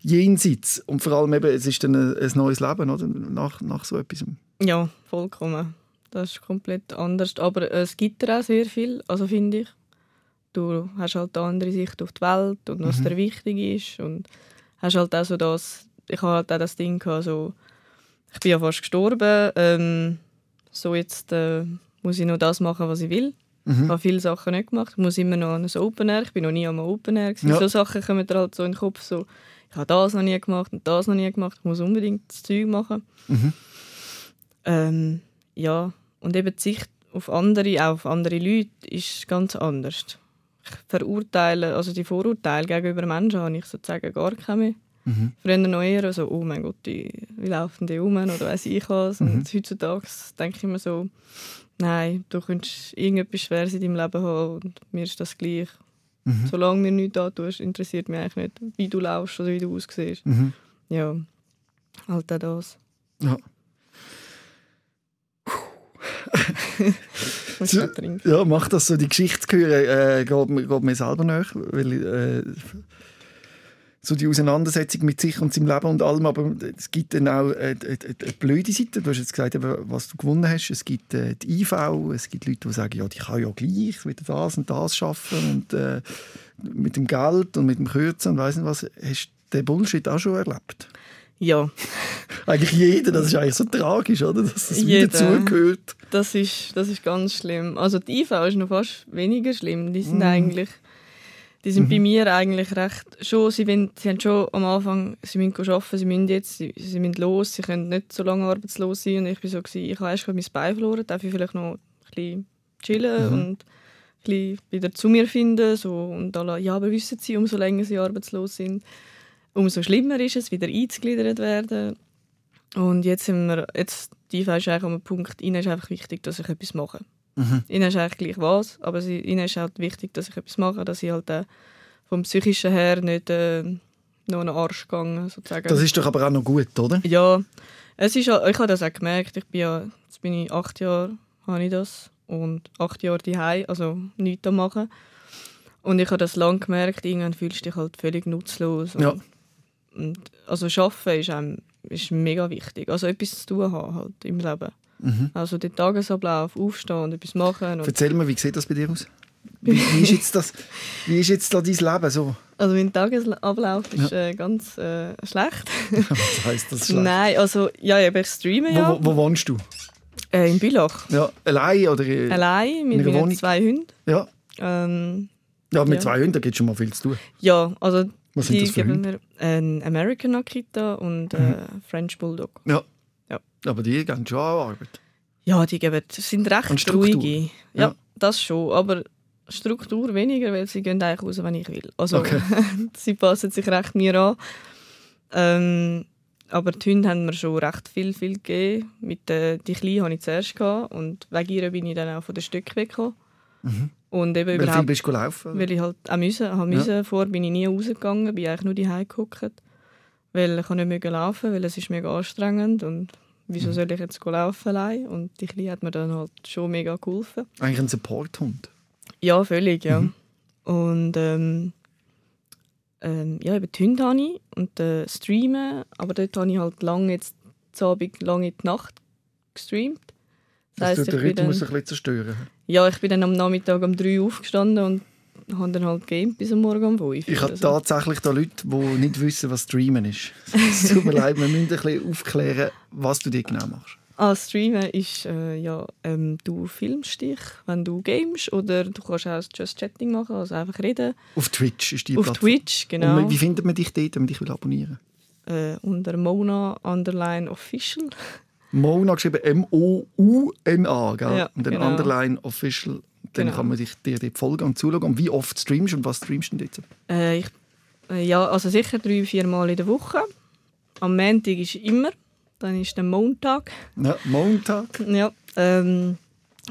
jenseits. Und vor allem eben, es ist dann ein, ein neues Leben, oder? Nach, nach so etwas. Ja, vollkommen. Das ist komplett anders. Aber es gibt dir auch sehr viel, also finde ich. Du hast halt eine andere Sicht auf die Welt und was Mhm. dir wichtig ist. Und hast halt auch so das, ich habe halt auch das Ding gehabt, so, ich bin ja fast gestorben, ähm, so jetzt äh, muss ich noch das machen, was ich will. Ich Mhm. habe viele Sachen nicht gemacht. Ich muss immer noch an ein Open Air. Ich bin noch nie am Open Air. gewesen. Ja. So Sachen kommen dir halt so in den Kopf. So, ich habe das noch nie gemacht und das noch nie gemacht. Ich muss unbedingt das Zeug machen. Mhm. Ähm, ja, und eben die Sicht auf andere, auch auf andere Leute, ist ganz anders. Ich verurteile, also die Vorurteile gegenüber Menschen habe ich sozusagen gar keine mehr. Mhm. Früher noch eher so, oh mein Gott, die, wie laufen die um oder weiss ich was. Mhm. Und heutzutage denke ich mir so, nein, du könntest irgendetwas Schweres in deinem Leben haben und mir ist das gleich. Mhm. Solange mir nichts da tust, interessiert mich eigentlich nicht, wie du laufst oder wie du aussiehst. Mhm. Ja, halt auch das. Ja. So-. [laughs] Ja, macht das so, die Geschichte zu hören, äh, geht, mir- geht mir selber nach, weil äh, so die Auseinandersetzung mit sich und seinem Leben und allem, aber es gibt dann auch äh, äh, eine blöde Seite, du hast jetzt gesagt, was du gewonnen hast, es gibt äh, die IV, es gibt Leute, die sagen, ja, die kann ja gleich wieder das und das schaffen und äh, mit dem Geld und mit dem Kürzen und weiss nicht was, hast du den Bullshit auch schon erlebt? Ja, [laughs] Eigentlich jeder, das ist eigentlich so tragisch, oder? Dass es wieder zugehört. das ist, das ist ganz schlimm. Also die IV ist noch fast weniger schlimm. Die sind Mhm. eigentlich, die sind bei mir eigentlich recht schon, sie, wollen, sie haben schon am Anfang, sie müssen arbeiten, sie müssen jetzt, sie, sie müssen los, sie können nicht so lange arbeitslos sein. Und ich bin so, gewesen, ich habe erst mein Bein verloren, darf ich vielleicht noch ein bisschen chillen Mhm. und ein bisschen wieder zu mir finden. So, und alle, ja, aber wissen Sie, umso länger sie arbeitslos sind, umso schlimmer ist es, wieder einzugliedert werden. Und jetzt sind wir, jetzt, die IV ist eigentlich an einem Punkt, ihnen ist einfach wichtig, dass ich etwas mache. Mhm. Ihnen ist eigentlich gleich was, aber sie, ihnen ist halt wichtig, dass ich etwas mache, dass ich halt äh, vom Psychischen her nicht äh, noch einen Arsch gehe, sozusagen. Das ist doch aber auch noch gut, oder? ja, es ist, ich habe das auch gemerkt, ich bin ja, jetzt bin ich acht Jahre, habe ich das, und acht Jahre daheim, also nichts am machen. Und ich habe das lange gemerkt, irgendwann fühlst du dich halt völlig nutzlos. Und, Ja. und, also Arbeiten ist, einem, ist mega wichtig, also etwas zu tun haben halt im Leben. Mhm. Also den Tagesablauf, aufstehen und etwas machen. Und, Erzähl mir, wie sieht das bei dir aus? Wie, [laughs] wie, ist, jetzt das, wie ist jetzt da dein Leben so? also mein Tagesablauf ist äh, ganz äh, schlecht. [laughs] Was heisst das? schlecht? Nein, also ja, ich streame Wo, ja. wo, wo wohnst du? Äh, in Bülach. Ja, allein oder? äh, Allein mit einer meinen zwei Hunden. Ja. Ähm, ja, mit Ja. zwei Hunden gibt es schon mal viel zu tun. ja, also Was sind die das für geben Hunde? mir einen American Akita und äh, French Bulldog. Ja. Ja. Aber die gehen schon an Arbeit. Ja, die geben, sind recht ruhige. Ja, Ja. das schon, aber Struktur weniger, weil sie gehen eigentlich raus, wenn ich will. Also Okay. [laughs] sie passen sich recht mir an. Ähm, aber die Hunde haben mir schon recht viel, viel gegeben. Mit der, die Kleine hatte ich zuerst gehabt und wegen ihr bin ich dann auch von den Stück weggekommen. Und eben Weil viel überhaupt, bist du laufen? weil ich halt auch müssen, habe müssen. Vorher bin ich nie rausgegangen, bin eigentlich nur die geguckt. Weil ich nicht mehr laufen, weil es ist mega anstrengend und wieso soll ich jetzt laufen allein? Und die Kleine hat mir dann halt schon mega geholfen. Eigentlich ein Supporthund. Ja, völlig, ja. Mhm. Und ähm, ähm, ja, eben die Hunde habe ich und äh, streamen, aber dort habe ich halt lange jetzt zu Abend, lange in die Nacht gestreamt. Das tut ich den bin dann, Rhythmus ein bisschen zerstören. ja, ich bin dann am Nachmittag um 3 Uhr aufgestanden und habe dann halt gamed bis am Morgen um 5 Uhr. Ich habe so. tatsächlich da Leute, die nicht wissen, was Streamen ist. [laughs] Es tut mir leid, wir müssen ein bisschen aufklären, was du dir genau machst. Ah, Streamen ist, äh, ja, ähm, du filmst dich, wenn du gamest oder du kannst auch Just Chatting machen, also einfach reden. Auf Twitch ist die Auf Plattform. Twitch, genau. Und wie findet man dich dort, wenn man dich will abonnieren Äh, unter Mona Underline Official. Mona geschrieben M-O-U-N-A, gell? Ja, und dann genau. Underline Official. Dann Genau. kann man dich, dir dort folgen und zuschauen. Und wie oft streamst du und was streamst du denn dort? Äh, ich, äh, ja, also sicher drei, vier Mal in der Woche. Am Montag ist immer, dann ist der Montag. Ja, Montag. Ja, ähm,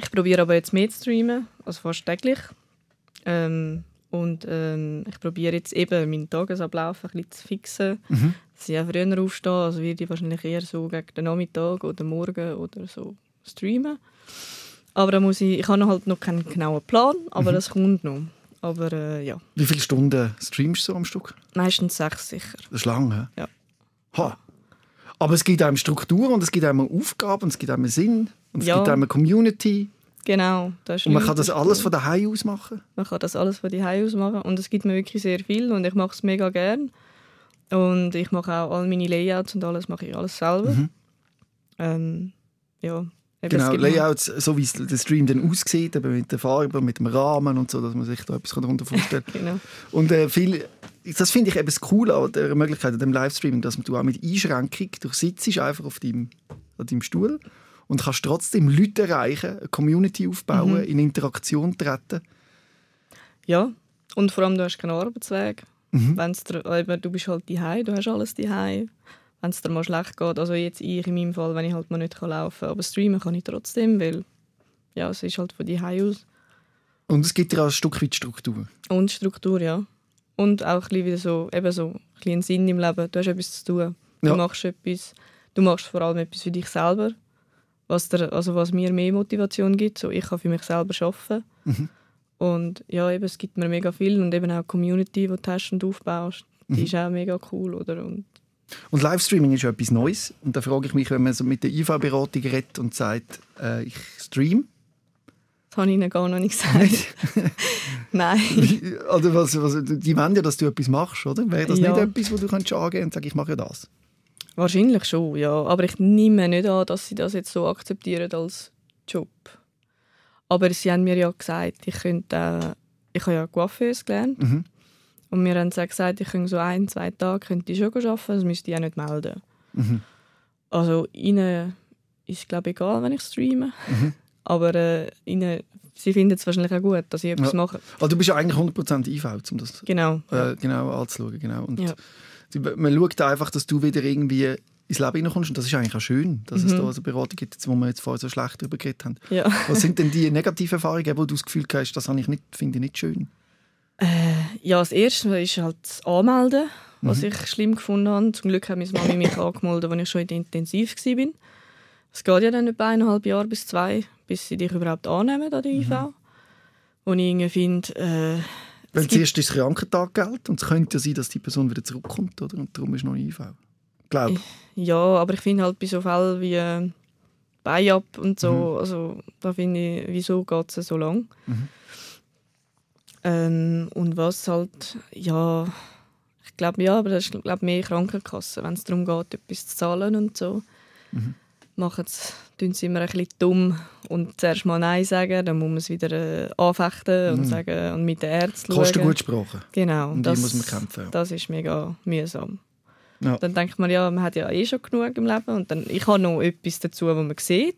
ich probiere aber jetzt mehr zu streamen, also fast täglich. Ähm, und ähm, ich probiere jetzt eben meinen Tagesablauf ein bisschen zu fixen, Mhm. dass ich auch früher aufstehe, also werde ich wahrscheinlich eher so gegen den Nachmittag oder Morgen oder so streamen. Aber da muss ich, ich habe halt noch keinen genauen Plan, aber Mhm. das kommt noch. Aber äh, ja, Wie viele Stunden streamst du am Stück? meistens sechs sicher. Das ist lang, hä? Ja. Ha. Aber es gibt einem Struktur und es gibt einem Aufgaben und es gibt einem Sinn und es Ja. gibt einem eine Community Genau. Das ist und man kann das alles von daheim aus machen. Man kann das alles von die aus machen und es gibt mir wirklich sehr viel und ich mache es mega gern. Und ich mache auch all meine Layouts und alles mache ich alles selber. Mhm. Ähm, ja. Eben, Genau, Layouts, so wie der Stream dann aussieht, eben mit der Farbe, mit dem Rahmen und so, dass man sich da etwas darunter vorstellen [laughs] kann. Genau. Und äh, viel, das finde ich eben das Coole an der Möglichkeit an dem Livestreaming, dass du auch mit Einschränkung, du sitzt einfach auf deinem, an deinem Stuhl und kannst trotzdem Leute erreichen, eine Community aufbauen, Mhm. in Interaktion treten. Ja. Und vor allem, du hast keinen Arbeitsweg. Mhm. Wenn's du bist halt daheim, du hast alles daheim. Wenn es dir mal schlecht geht, also jetzt ich in meinem Fall, wenn ich halt mal nicht laufen kann, aber streamen kann ich trotzdem, weil ja, es ist halt von daheim aus. Und es gibt dir auch ein Stück weit Struktur. Und Struktur, ja. Und auch ein bisschen wieder so, eben so ein bisschen Sinn im Leben. Du hast etwas zu tun. Du Ja. machst etwas. Du machst vor allem etwas für dich selber. Was, dir, also was mir mehr Motivation gibt. So, ich kann für mich selber arbeiten. Mhm. Und ja, eben, es gibt mir mega viel. Und eben auch die Community, die du hast und aufbaust, die Mhm. ist auch mega cool. Oder? Und Und Livestreaming ist ja etwas Neues. Und da frage ich mich, wenn man so mit der IV-Beratung redet und sagt, äh, ich stream, das habe ich ihnen gar noch nicht gesagt. [laughs] Nein. Oder was, was, die wollen ja, dass du etwas machst, oder? Wäre das Ja. nicht etwas, wo du kannst angehen und sagen, ich mache ja das? Wahrscheinlich schon, ja. Aber ich nehme nicht an, dass sie das jetzt so akzeptieren als Job. Aber sie haben mir ja gesagt, ich könnte äh, ich habe ja Coiffeuse gelernt. Mhm. Und mir haben auch gesagt, ich könnte so ein, zwei Tage könnte ich schon arbeiten, das müsste ich auch nicht melden. Mhm. Also ihnen ist glaube ich egal, wenn ich streame. Mhm. Aber äh, ihnen, sie finden es wahrscheinlich auch gut, dass ich etwas Ja. mache. Also du bist ja eigentlich 100% IV, um das Genau. äh, genau anzuschauen. Genau. Und Ja. man schaut einfach, dass du wieder irgendwie ins Leben hineinkommst. Und das ist eigentlich auch schön, dass es Mhm. da eine Beratung gibt, wo wir jetzt vorher so schlecht darüber geredet haben. ja. Was sind denn die negativen Erfahrungen, wo du das Gefühl hast, das ich nicht, finde ich nicht schön? Ja, das Erste ist halt das Anmelden, was Mhm. ich schlimm gefunden habe. Zum Glück hat meine Mami mich [laughs] angemeldet, als ich schon in der Intensiv war. Es geht ja dann etwa eineinhalb Jahre bis zwei, bis sie dich überhaupt annehmen an der Mhm. IV. Wo ich irgendwie finde, äh, Weil zuerst ist das Krankentaggeld und es könnte ja sein, dass die Person wieder zurückkommt, oder? Und darum ist noch IV. Glaub. ja, aber ich finde halt bei so Fällen wie äh, Bein ab und so, Mhm. also da finde ich, wieso geht es so lang? Mhm. Ähm, und was halt, ja, ich glaube, ja, aber das ist glaub, mehr Krankenkasse, wenn es darum geht, etwas zu zahlen und so. Mhm. Machen sie, tun sie immer ein bisschen dumm und zuerst mal Nein sagen, dann muss man es wieder äh, anfechten und Mhm. sagen und mit den Ärzten schauen. gut Sprache. Genau, die das, muss man kämpfen, ja. das ist mega mühsam. Ja. Dann denkt man, ja, man hat ja eh schon genug im Leben und dann, ich habe noch etwas dazu, was man sieht.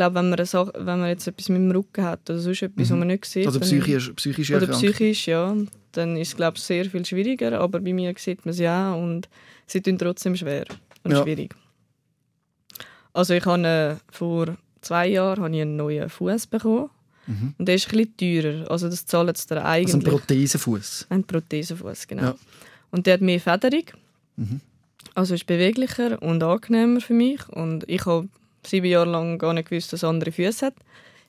Ich glaube, wenn man, Sache, wenn man jetzt etwas mit dem Rücken hat oder sonst etwas, Mhm. was man nicht sieht, Also dann- psychisch, psychische oder psychisch, ja, dann ist es glaube ich sehr viel schwieriger. Aber bei mir sieht man es ja und sie tun trotzdem schwer und Ja. schwierig. Also ich habe äh, vor zwei Jahren habe ich einen neuen Fuß bekommen Mhm. und der ist ein bisschen teurer. Also das zahlen sie dir Also ein eigentlich. Prothesenfuß. ein Prothesenfuß, genau. Ja. Und der hat mehr Federung, Mhm. also ist beweglicher und angenehmer für mich. Und ich habe sieben Jahre lang gar nicht gewusst, dass er andere Füße hat.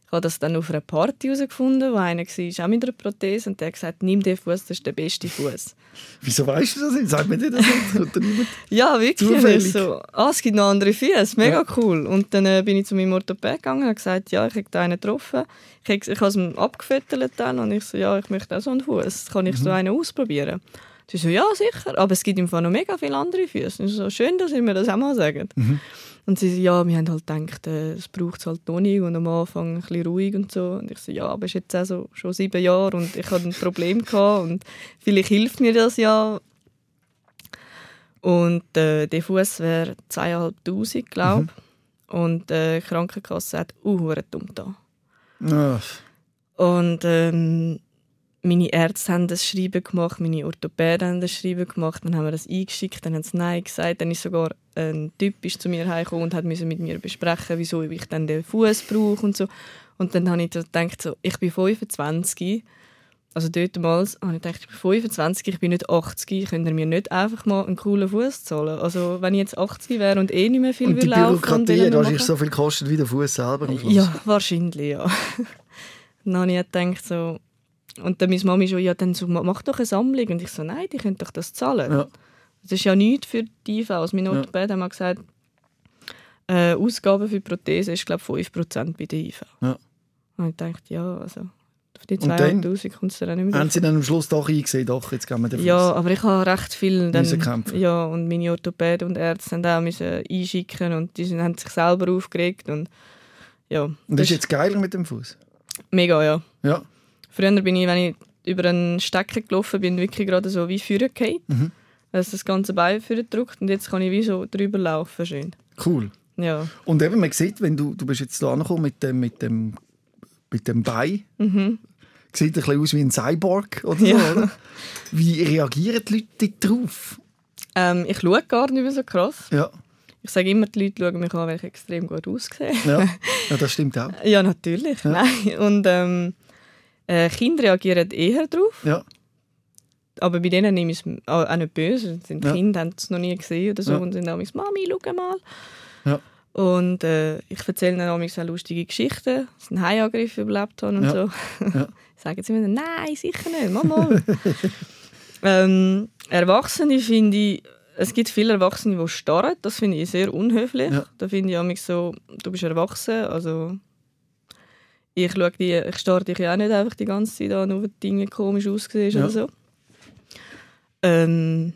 Ich habe das dann auf einer Party herausgefunden, wo einer war, auch mit einer Prothese, und der hat gesagt, nimm den Fuß, das ist der beste Fuß. [laughs] Wieso weißt du das nicht? Sag mir dir das nicht. [laughs] Ja, wirklich. Zufällig. So, ah, es gibt noch andere Füße, mega Ja. cool. Und dann äh, bin ich zu meinem Orthopäd gegangen und habe gesagt, ja, ich habe da einen getroffen. Ich, habe- ich habe es ihm abgefüttert dann und ich so, ja, ich möchte auch so einen Fuß. Kann ich so Mhm. einen ausprobieren? Sie so, ja, sicher. Aber es gibt im Fall noch mega viele andere Füße. So, schön, dass Sie mir das auch mal sagen. Mhm. Und sie so, ja, wir haben halt gedacht, äh, es braucht es halt nicht und am Anfang ein bisschen ruhig und so. Und ich so, ja, aber es ist jetzt auch so, schon sieben Jahre und ich hatte ein Problem [laughs] gehabt und vielleicht hilft mir das ja. Und äh, der Fuß wäre 2'500, glaube ich. Und äh, die Krankenkasse hat uh, dumm da. Und ähm, meine Ärzte haben das Schreiben gemacht, meine Orthopäden haben das Schreiben gemacht, dann haben wir das eingeschickt, dann haben sie Nein gesagt, dann ist sogar ein Typ ist zu mir heimgekommen und hat müssen mit mir besprechen, wieso ich dann den Fuß brauche und so. Und dann habe ich gedacht, so, ich bin 25 also damals habe ich gedacht, ich bin 25, ich bin nicht 80, könnt ihr mir nicht einfach mal einen coolen Fuß zahlen? Also wenn ich jetzt 80 wäre und eh nicht mehr viel Und die laufen Bürokratie hat wahrscheinlich so viel gekostet wie der Fuß selber. Ja, wahrscheinlich, ja. [laughs] dann habe ich gedacht so... Und dann meine Mami schon, ja, dann so, mach doch eine Sammlung. Und ich so, nein, die können doch das zahlen. Ja. Das ist ja nichts für die IV. Also mein Orthopäde hat mal gesagt, äh, Ausgaben für Prothesen ist, glaube ich, 5% bei der IV. Ja. Und ich dachte, ja, also auf die Und dann? 2'500 kommt es dann auch nicht mehr Haben drauf. sie dann am Schluss doch eingesehen, doch, jetzt gehen wir Fuß. Ja, aber ich habe recht viel dann, kämpfen. ja, und meine Orthopäden und Ärzte haben auch müssen einschicken und die haben sich selber aufgeregt und ja, Und das ist jetzt geiler mit dem Fuß. mega, ja. Ja. Früher bin ich, wenn ich über einen Stecker gelaufen bin, wirklich gerade so wie vorher gefallen. Mhm. Dass das ganze Bein vorher drückt und jetzt kann ich wie so drüber laufen. Schön. Cool. Ja. Und eben, man sieht, wenn du, du bist jetzt da angekommen mit dem, mit dem, mit dem Bein, Mhm. sieht ein bisschen aus wie ein Cyborg oder so, Ja. oder? Wie reagieren die Leute dort drauf? Ähm, ich schaue gar nicht mehr so krass. Ja, Ich sage immer, die Leute schauen mich an, weil ich extrem gut aussehe. ja. [laughs] ja das stimmt auch. ja, natürlich. Nein. Und ähm, äh, Kinder reagieren eher drauf. Ja, Aber bei denen nehme ich es auch auch nicht böse. Sind Ja. Kinder haben es noch nie gesehen oder so Ja. und sind damals Mami, schau mal. Ja. Und äh, ich erzähle ihnen auch lustige Geschichten, dass ich einen Haiangriff überlebt habe und Ja. so. [laughs] [laughs] Sagen sie mir dann, nein, sicher nicht, Mama. [laughs] ähm, Erwachsene finde ich, es gibt viele Erwachsene, die starren. Das finde ich sehr unhöflich. Da finde ich manchmal so, du bist erwachsen, also ich, schaue die, ich starre dich ja auch nicht einfach die ganze Zeit an, nur weil die Dinge komisch aussehen Ja. oder so. Ähm,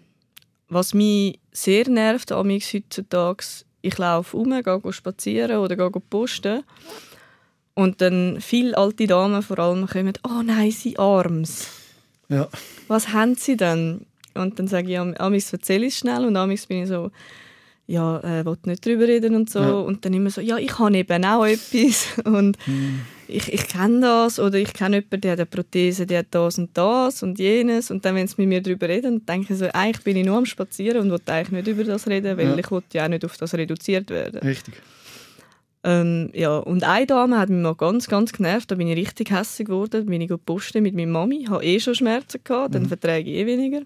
was mich sehr nervt amigs heutzutage, ich laufe um, gehe spazieren oder gehe posten und dann viele alte Damen vor allem kommen, «Oh nein, sie arms. ja. Was haben sie denn?» Und dann sage ich, am- amigs erzähle ich es schnell und amigs bin ich so, ja, äh, will nicht drüber reden und so. Ja. Und dann immer so, ja, ich habe eben auch etwas [laughs] und ich, ich kenne das oder ich kenne jemanden, der hat eine Prothese, der hat das und das und jenes. Und dann, wenn sie mit mir darüber reden, denke ich so, eigentlich bin ich nur am Spazieren und will eigentlich nicht über das reden, weil Ja. ich will ja auch nicht auf das reduziert werden. Richtig. Ähm, ja, und eine Dame hat mich mal ganz, ganz genervt. Da bin ich richtig hässlich geworden. Da bin ich gepostet mit meiner Mami. Habe eh schon Schmerzen gehabt, dann verträge ich eh weniger.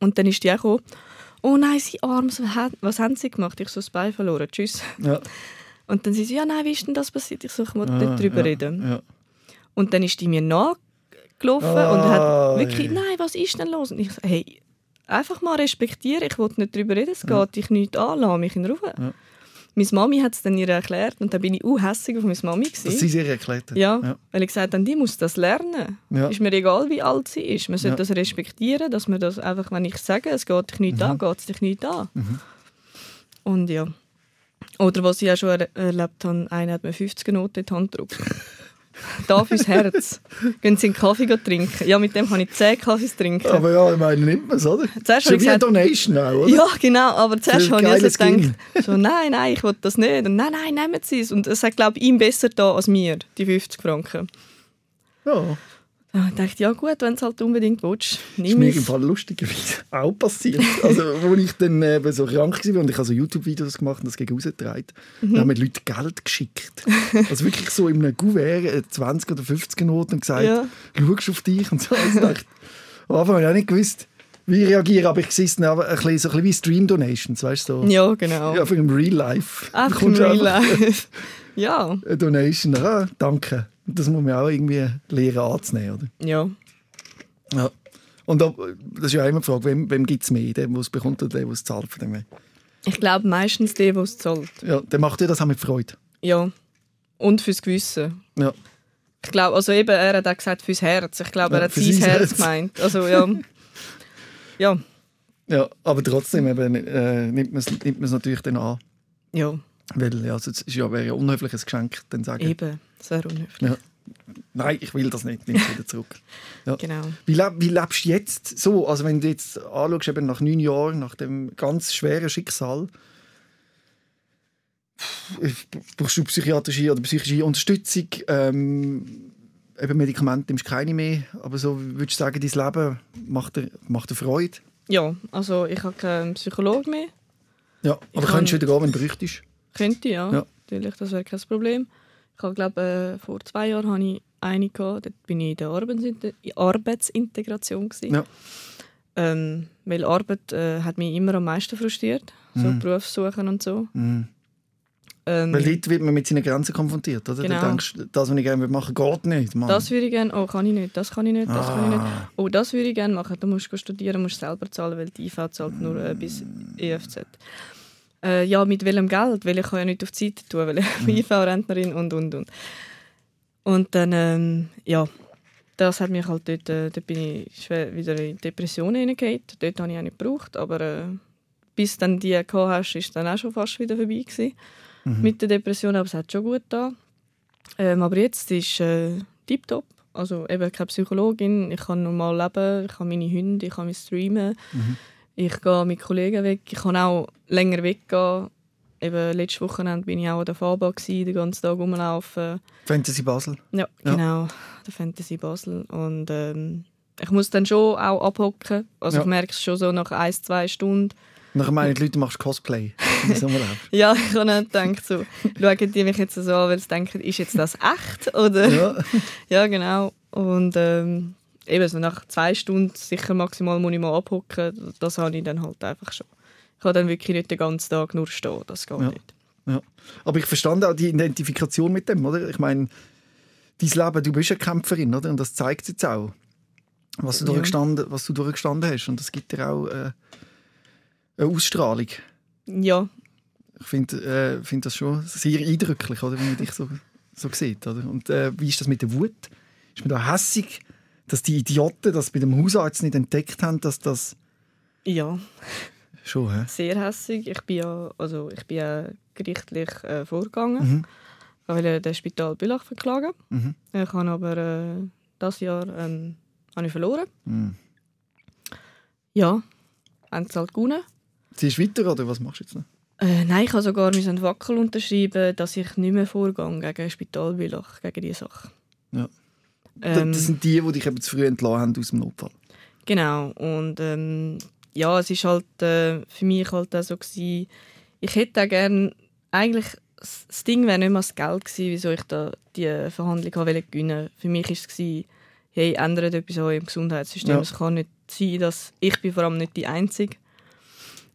Und dann ist die auch gekommen, «Oh nein, sie haben- was haben sie gemacht?» Ich so das Bein verloren, tschüss. Ja. [laughs] Und dann sie so, «Ja, nein, wie ist denn das passiert?» Ich «Ich will Ah, nicht drüber ja. reden.» Ja. Und dann ist die mir nachgelaufen Ah, und hat wirklich, je. «Nein, was ist denn los?» Und ich so, «Hey, einfach mal respektieren, ich will nicht drüber reden, es geht dich nichts an, lass mich in Ruhe.» Ja. Meine Mami hat es dann ihr erklärt und dann bin ich auch hässig auf meine Mami. Dass Gewesen. sie sich erklärt hat. Ja, ja. weil ich gesagt habe, die muss das lernen. Ja. Ist mir egal, wie alt sie ist. Man sollte Ja. das respektieren, dass man das einfach, wenn ich sage, es geht dich nicht Mhm. an, geht es dich nicht an. Und ja. Oder was ich auch schon er erlebt habe, einer hat mir 50 Noten in die Hand gedrückt. [laughs] da fürs Herz. Gehen Sie einen Kaffee trinken. Ja, mit dem kann ich 10 Kaffees trinken. Aber ja, ich meine, nimmt man es, oder? Zuerst Schon habe wie eine gesagt, Donation auch, oder? ja, genau, aber zuerst habe ich also gedacht, so, [laughs] nein, nein, ich will das nicht. Und nein, nein, nehmen Sie es. Und es hat, glaube ich, ihm besser da als mir, die 50 Franken. Ja. Da dachte ich, ja gut, wenn es halt unbedingt willst, ist nimm mir im es. Fall lustigerweise [laughs] auch passiert. Also, als ich dann eben so krank war und ich habe so YouTube-Videos gemacht und das gegen rausgetragen, Mhm. dann haben mir Leute Geld geschickt. Also wirklich so in einem Kuvert, äh, 20 oder 50 Noten und gesagt, Ja. schaust auf dich und so. Also, dachte, am Anfang habe ich auch nicht gewusst, wie ich reagiere, aber ich sehe es ein bisschen, so ein bisschen wie Stream-Donations, weißt du? So. Ja, genau. Ja, für im Real Life. Du im Real Life. [laughs] ja, Eine Donation, ah, danke. Das muss man auch irgendwie lernen anzunehmen, oder? ja. Ja. Und da, das ist ja auch immer die Frage, wem, wem gibt es mehr? Der es bekommt oder der, der es zahlt von dem mehr? Ich glaube meistens der, der es zahlt. Ja, der macht ja das auch mit Freude. Ja. Und fürs Gewissen. Ja. Ich glaube, also eben, er hat auch gesagt fürs Herz. Ich glaube, Ja, er hat sein sein Herz Herz. gemeint. Also ja. [laughs] ja, ja aber trotzdem eben, äh, nimmt man es nimmt man's natürlich dann an. ja, Weil ja, also, es ist ja, wäre ja ein unhöfliches Geschenk, dann sagen, eben. Sehr unhöflich. ja, nein, ich will das nicht, nimm es wieder zurück. [laughs] Ja. Genau. Wie, leb, wie lebst du jetzt so? Also wenn du jetzt anschaust, eben nach neun Jahren, nach dem ganz schweren Schicksal, brauchst du psychiatrische oder psychische Unterstützung? Ähm, eben Medikamente nimmst du keine mehr, aber so würdest du sagen, dein Leben macht dir, macht dir Freude? Ja, also ich habe keinen Psychologen mehr. Ja, Ich aber kann- könntest du wieder gehen, wenn du bräuchtest? Könnte, ja. Ja. Natürlich, das wäre kein Problem. Ich glaube äh, vor zwei Jahren habe ich eine gehabt. Dort bin ich in der Arbeitsinter Arbeitsintegration gewesen. Ja. Ähm, weil Arbeit äh, hat mich immer am meisten frustriert, so Mhm. Berufssuchen und so. Mhm. Ähm, Weil dort wird man mit seinen Grenzen konfrontiert, oder? Genau. Du denkst, das, was ich gerne machen geht nicht. Mann. das würde ich gerne, oh, kann ich nicht, das kann ich nicht, das kann ich nicht. ah. Oh, das würde ich gerne machen. Du musst studieren, musst selber zahlen, weil die IV zahlt nur äh, bis EFZ. Äh, ja, mit welchem Geld? Weil ich kann ja nicht auf die Seite tun, weil ich bin IV-Rentnerin und, und, und. Und dann, ähm, ja, das hat mich halt dort, äh, dort bin ich schwer wieder in Depressionen hineingegangen. Dort habe ich auch nicht gebraucht, aber äh, bis dann die gehabt hast, ist dann auch schon fast wieder vorbei gewesen. Mit der Depression, aber es hat schon gut da. Ähm, aber jetzt ist äh, tiptop. Also eben keine Psychologin, ich kann normal leben, ich habe meine Hunde, ich kann mich streamen, ich gehe mit Kollegen weg, ich kann auch länger weggehen. Eben letztes Wochenende bin ich auch an der Faba, gewesen, den ganzen Tag rumlaufen. Fantasy Basel. Ja, Ja. genau, der Fantasy Basel. Und ähm, ich muss dann schon auch abhocken. Also Ja. ich merke es schon so nach ein, zwei Stunden. Nachher meinen die Leute, du machst Cosplay. [laughs] Ja, ich habe dann gedacht, so, schauen die mich jetzt so an, weil sie denken, ist jetzt das echt? Oder? ja. [laughs] Ja, genau. Und ähm, eben so nach zwei Stunden sicher maximal muss ich mal abhocken. Das habe ich dann halt einfach schon. Ich kann dann wirklich nicht den ganzen Tag nur stehen. Das geht Ja. nicht. Ja. Aber ich verstand auch die Identifikation mit dem, oder? Ich meine, dein Leben, du bist eine Kämpferin, oder? Und das zeigt jetzt auch, was du, Ja. durchgestanden, was du durchgestanden hast. Und das gibt dir auch äh, eine Ausstrahlung. Ja, Ich finde äh, find das schon sehr eindrücklich, oder? Wenn man dich so, so sieht, oder? Und äh, wie ist das mit der Wut? Ist man da hässig, dass die Idioten das bei dem Hausarzt nicht entdeckt haben, dass das ja, schon, hä? sehr hässig. Ich bin ja, also ich bin ja gerichtlich äh, vorgegangen. Mhm. Ich wollte den Spital Bülach verklagen. Mhm. Ich habe aber äh, das Jahr ähm, habe ich verloren. Mhm. Ja, haben sie halt gewonnen. Ziehst du weiter, oder was machst du jetzt noch? Äh, nein, ich habe sogar einen Wackel unterschreiben, dass ich nicht mehr vorgehe gegen Spital Bülach, gegen diese Sache. Ja. Ähm, das sind die, die dich eben zu früh entlassen haben aus dem Notfall. Genau. Und ähm, ja, es ist halt äh, für mich halt auch so gewesen, ich hätte auch gerne, eigentlich, das das Ding wäre nicht mal das Geld gewesen, wieso ich da die Verhandlung wollen gewinnen. Für mich war es hey, ändert etwas an eurem Gesundheitssystem. Ja. Es kann nicht sein, dass ich bin vor allem nicht die Einzige.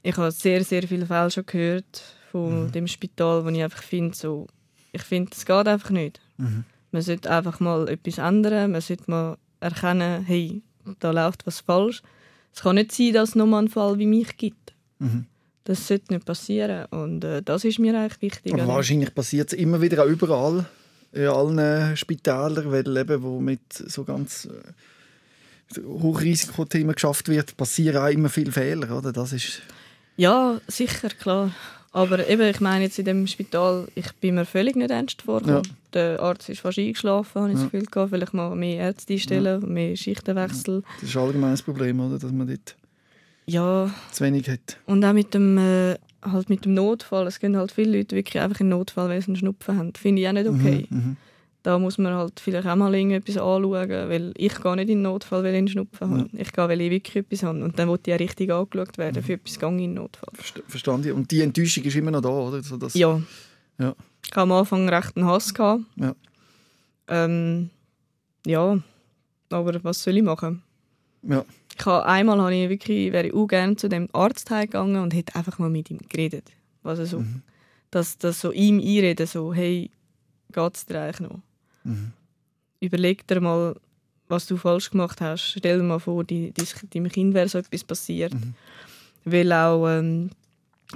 Ich habe sehr, sehr viele Fälle schon gehört von Mhm. dem Spital, wo ich einfach finde, so, ich finde, es geht einfach nicht. Mhm. Man sollte einfach mal etwas ändern. Man sollte mal erkennen, hey, da läuft was falsch. Es kann nicht sein, dass es nochmal einen Fall wie mich gibt. Mhm. Das sollte nicht passieren. Und äh, das ist mir eigentlich wichtig. Aber Also, wahrscheinlich passiert es immer wieder auch überall, in allen Spitälern, weil eben, wo mit so ganz äh, Hochrisikothemen geschafft wird, passieren auch immer viele Fehler, oder? Das ist... Ja, sicher, klar. Aber eben, ich meine jetzt in dem Spital, ich bin mir völlig nicht ernst vorgekommen. Ja. Der Arzt ist fast eingeschlafen, habe ich Ja. das Gefühl gehabt. Vielleicht mal mehr Ärzte einstellen, mehr Schichtenwechsel. Das ist allgemein das Problem, oder? Dass man dort Ja, zu wenig hat. Und auch mit dem, äh, halt mit dem Notfall. Es gehen halt viele Leute wirklich einfach in Notfall, weil sie einen Schnupfen haben. Finde ich auch nicht okay. Mhm. Mhm. Da muss man halt vielleicht auch mal irgendetwas anschauen, weil ich gehe nicht in den Notfall, weil ich einen Schnupfen habe. Ich gehe, weil ich wirklich etwas habe. Und dann will ich auch richtig angeschaut werden. Für etwas gehe ich in den Notfall. Verst- Verstand ich. Und die Enttäuschung ist immer noch da, oder? So, dass, Ja. Ja. Ich hatte am Anfang recht einen Hass. Gehabt. Ja. Ähm, ja, aber was soll ich machen? Ja. Ich habe, einmal habe ich wirklich, wäre ich auch gerne zu dem Arzt gegangen und hätte einfach mal mit ihm geredet. Also so, Mhm. dass, dass so ihm einreden, so, hey, geht's dir eigentlich noch? Mhm. Überleg dir mal, was du falsch gemacht hast. Stell dir mal vor, die, die, deinem Kind wäre so etwas passiert. Mhm. Weil auch ähm,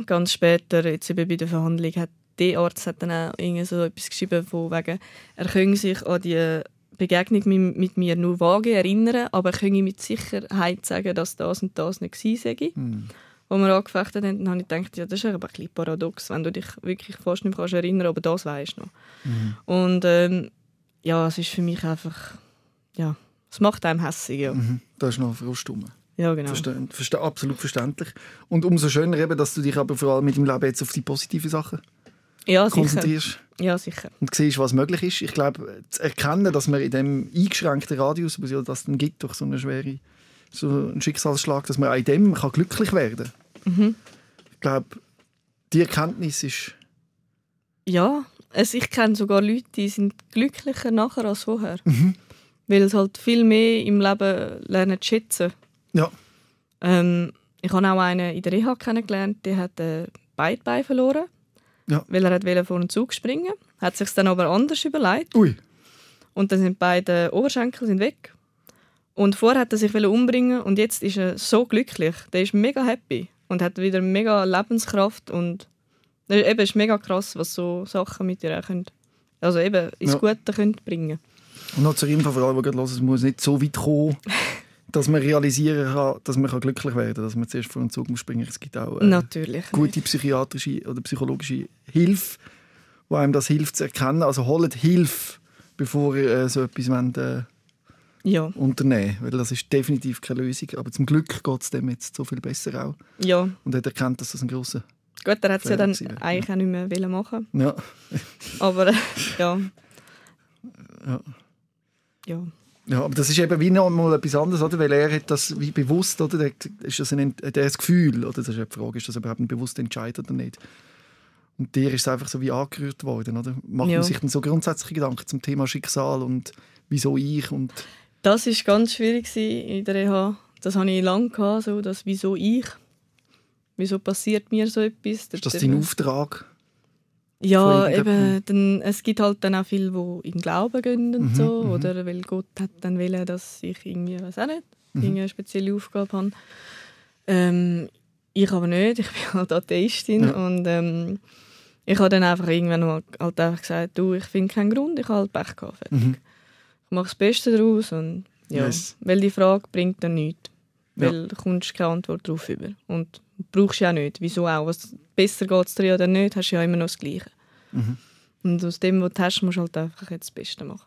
ganz später, jetzt eben bei der Verhandlung, hat der Arzt hat dann auch irgendwie so etwas geschrieben, von wegen, er könne sich an die Begegnung mit, mit mir nur vage erinnern, aber er könne mit Sicherheit sagen, dass das und das nicht gewesen sei. Mhm. Als wir angefechtet haben, dann habe ich gedacht, ja, das ist aber ein bisschen paradox, wenn du dich wirklich fast nicht mehr kannst erinnern aber das weißt du noch. Mhm. Und ähm, ja, es ist für mich einfach, ja, es macht einem hässig, ja. Mhm. Da ist noch Frust rum. Ja, genau. Verste verste absolut verständlich. Und umso schöner eben, dass du dich aber vor allem mit dem Leben jetzt auf die positiven Sachen Ja, sicher. konzentrierst Ja, sicher. und siehst, was möglich ist. Ich glaube, zu erkennen, dass man in dem eingeschränkten Radius, was ja das dann gibt, durch so eine schwere so einen Schicksalsschlag, dass man auch in dem kann glücklich werden Mhm. Ich glaube, die Erkenntnis ist Ja, also ich kenne sogar Leute, die sind glücklicher nachher als vorher. Weil es halt viel mehr im Leben lernen zu schätzen. Ja. Ähm, ich habe auch einen in der Reha kennengelernt, der hat äh, beide Beine verloren. Ja. Weil er hat wollte vor den Zug springen Hat sich dann aber anders überlegt. Ui. Und dann sind beide Oberschenkel sind weg. Und vorher hat er sich umbringen und jetzt ist er so glücklich. Der ist mega happy und hat wieder mega Lebenskraft und es ist eben mega krass, was so Sachen mit dir auch können, also eben ins Ja. Gute können bringen. Und noch zur Info für alle, die gerade hören, es muss nicht so weit kommen, [laughs] dass man realisieren kann, dass man glücklich werden kann, dass man zuerst vor den Zug muss springen. Es gibt auch äh, Natürlich. gute psychiatrische oder psychologische Hilfe, wo einem das hilft zu erkennen. Also holt Hilfe, bevor ihr äh, so etwas wollt, äh, Ja, unternehmen weil das ist definitiv keine Lösung. Aber zum Glück geht es dem jetzt so viel besser auch. ja. Und er hat erkannt, dass das ein grosser... Gut, er hat es ja dann eigentlich auch nicht mehr wollen machen. Ja, Aber äh, ja. Ja. Ja. Ja, aber das ist eben wie noch mal etwas anderes, oder? Weil er hat das wie bewusst, oder? Der, ist das ein, hat er das Gefühl, oder? Das ist ja die Frage, ist das überhaupt ein bewusster Entscheid oder nicht? Und dir ist es einfach so wie angerührt worden, oder? Macht Ja. man sich dann so grundsätzliche Gedanken zum Thema Schicksal und wieso ich und... Das war ganz schwierig in der Reha. Das hatte ich lange, gehabt, so das «Wieso ich?» Wieso passiert mir so etwas? Ist das dein Auftrag? Ja, eben, dann, es gibt halt dann auch viele, die in Glauben gehen und Mhm, so. mhm. Oder weil Gott hat dann wollen, dass ich irgendwie, weiß auch nicht, Mhm. irgendeine spezielle Aufgabe habe. Ähm, ich aber nicht, ich [laughs] bin halt Atheistin. Ja. Und ähm, ich habe dann einfach irgendwann mal halt einfach gesagt, du, ich finde keinen Grund, ich habe halt Pech gehabt. fertig. Mhm. Ich mache das Beste daraus und ja, Yes. weil die Frage bringt dann nichts. Ja. Weil du kommst keine Antwort darauf über. Und brauchst du ja auch nicht. Wieso auch? Was, besser geht es dir oder nicht, hast du ja immer noch das Gleiche. Mhm. Und aus dem, was du hast, musst du halt einfach jetzt das Beste machen.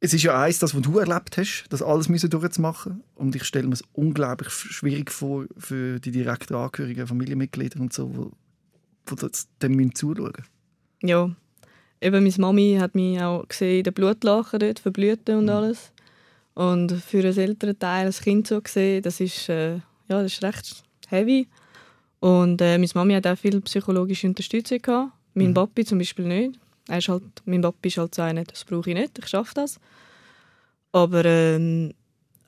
Es ist ja eins, das, was du erlebt hast, das alles müssen durchzumachen. Und ich stelle mir es unglaublich schwierig vor für die direkten Angehörigen, Familienmitglieder und so, wo, wo das dem müssen zuschauen Ja. Eben, meine Mami hat mich auch gesehen in den Blutlachen dort, verblühten Mhm. und alles. Und für einen älteren Teil, als Kind so gesehen, das ist, äh, ja, das ist recht heavy. Und äh, meine Mami hat auch viel psychologische Unterstützung gehabt. Mein Mhm. Papi zum Beispiel nicht. Er ist halt, mein Papi ist halt so einer, das brauche ich nicht, ich schaffe das. Aber ähm,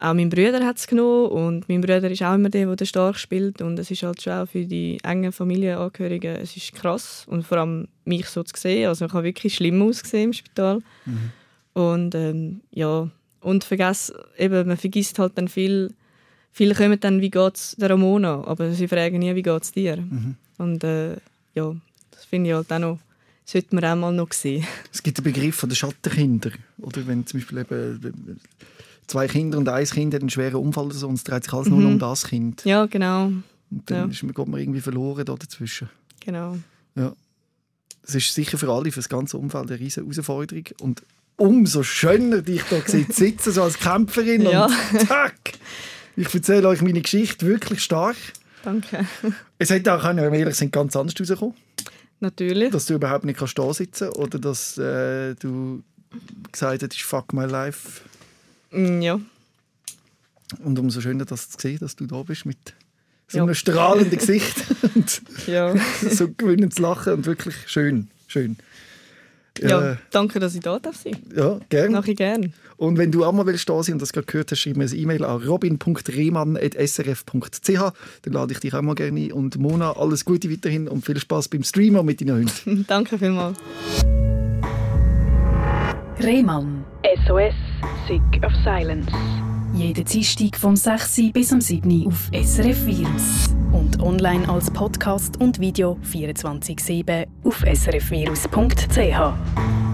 auch mein Bruder hat es genommen und mein Bruder ist auch immer der, der stark spielt und es ist halt schon auch für die engen Familienangehörigen, es ist krass und vor allem mich so zu sehen, also ich habe wirklich schlimm ausgesehen im Spital und ähm, ja, und vergess, eben, man vergisst halt dann viel, viele kommen dann, wie geht's der Ramona, aber sie fragen nie, wie geht's dir und äh, ja, das finde ich halt auch noch, sollte man auch mal noch sehen. [laughs] Es gibt den Begriff von den Schattenkinder. Oder wenn zum Beispiel eben zwei Kinder und ein Kind hat einen schweren Unfall oder so und es dreht sich alles nur noch um das Kind. Ja, genau, Und dann Ja. ist man, geht man irgendwie verloren da dazwischen. genau. Ja. Es ist sicher für alle, für das ganze Umfeld eine riesige Herausforderung. Und umso schöner, dich da sitzen, so als Kämpferin. [laughs] Ja. Und zack! Ich erzähle euch meine Geschichte wirklich stark. Danke. [laughs] Es hätte auch, können, wenn wir ehrlich sind, ganz anders rauskommen. Natürlich. Dass du überhaupt nicht kannst da sitzen oder dass äh, du gesagt hast, fuck my life. Mm, Ja. Und umso schöner, das zu sehen, dass du da bist mit so Ja. einem strahlenden Gesicht [laughs] und Ja. [laughs] so gewinnend zu lachen und wirklich schön, schön. ja. Äh, Danke, dass ich da darf sein. ja, gerne. Mache ich gerne. Und wenn du auch mal willst da sein und das gerade gehört hast, schreib mir eine E-Mail an robin.rehmann.srf.ch. Dann lade ich dich auch mal gerne ein. Und Mona, alles Gute weiterhin und viel Spaß beim Streamen mit deinen Hunden. [laughs] Danke vielmals. Rehmann. SOS, Sick of Silence. Jeden Dienstag vom 6. Uhr bis am 7. Uhr auf SRF Virus. Und online als Podcast und Video 24-7 auf srfvirus.ch.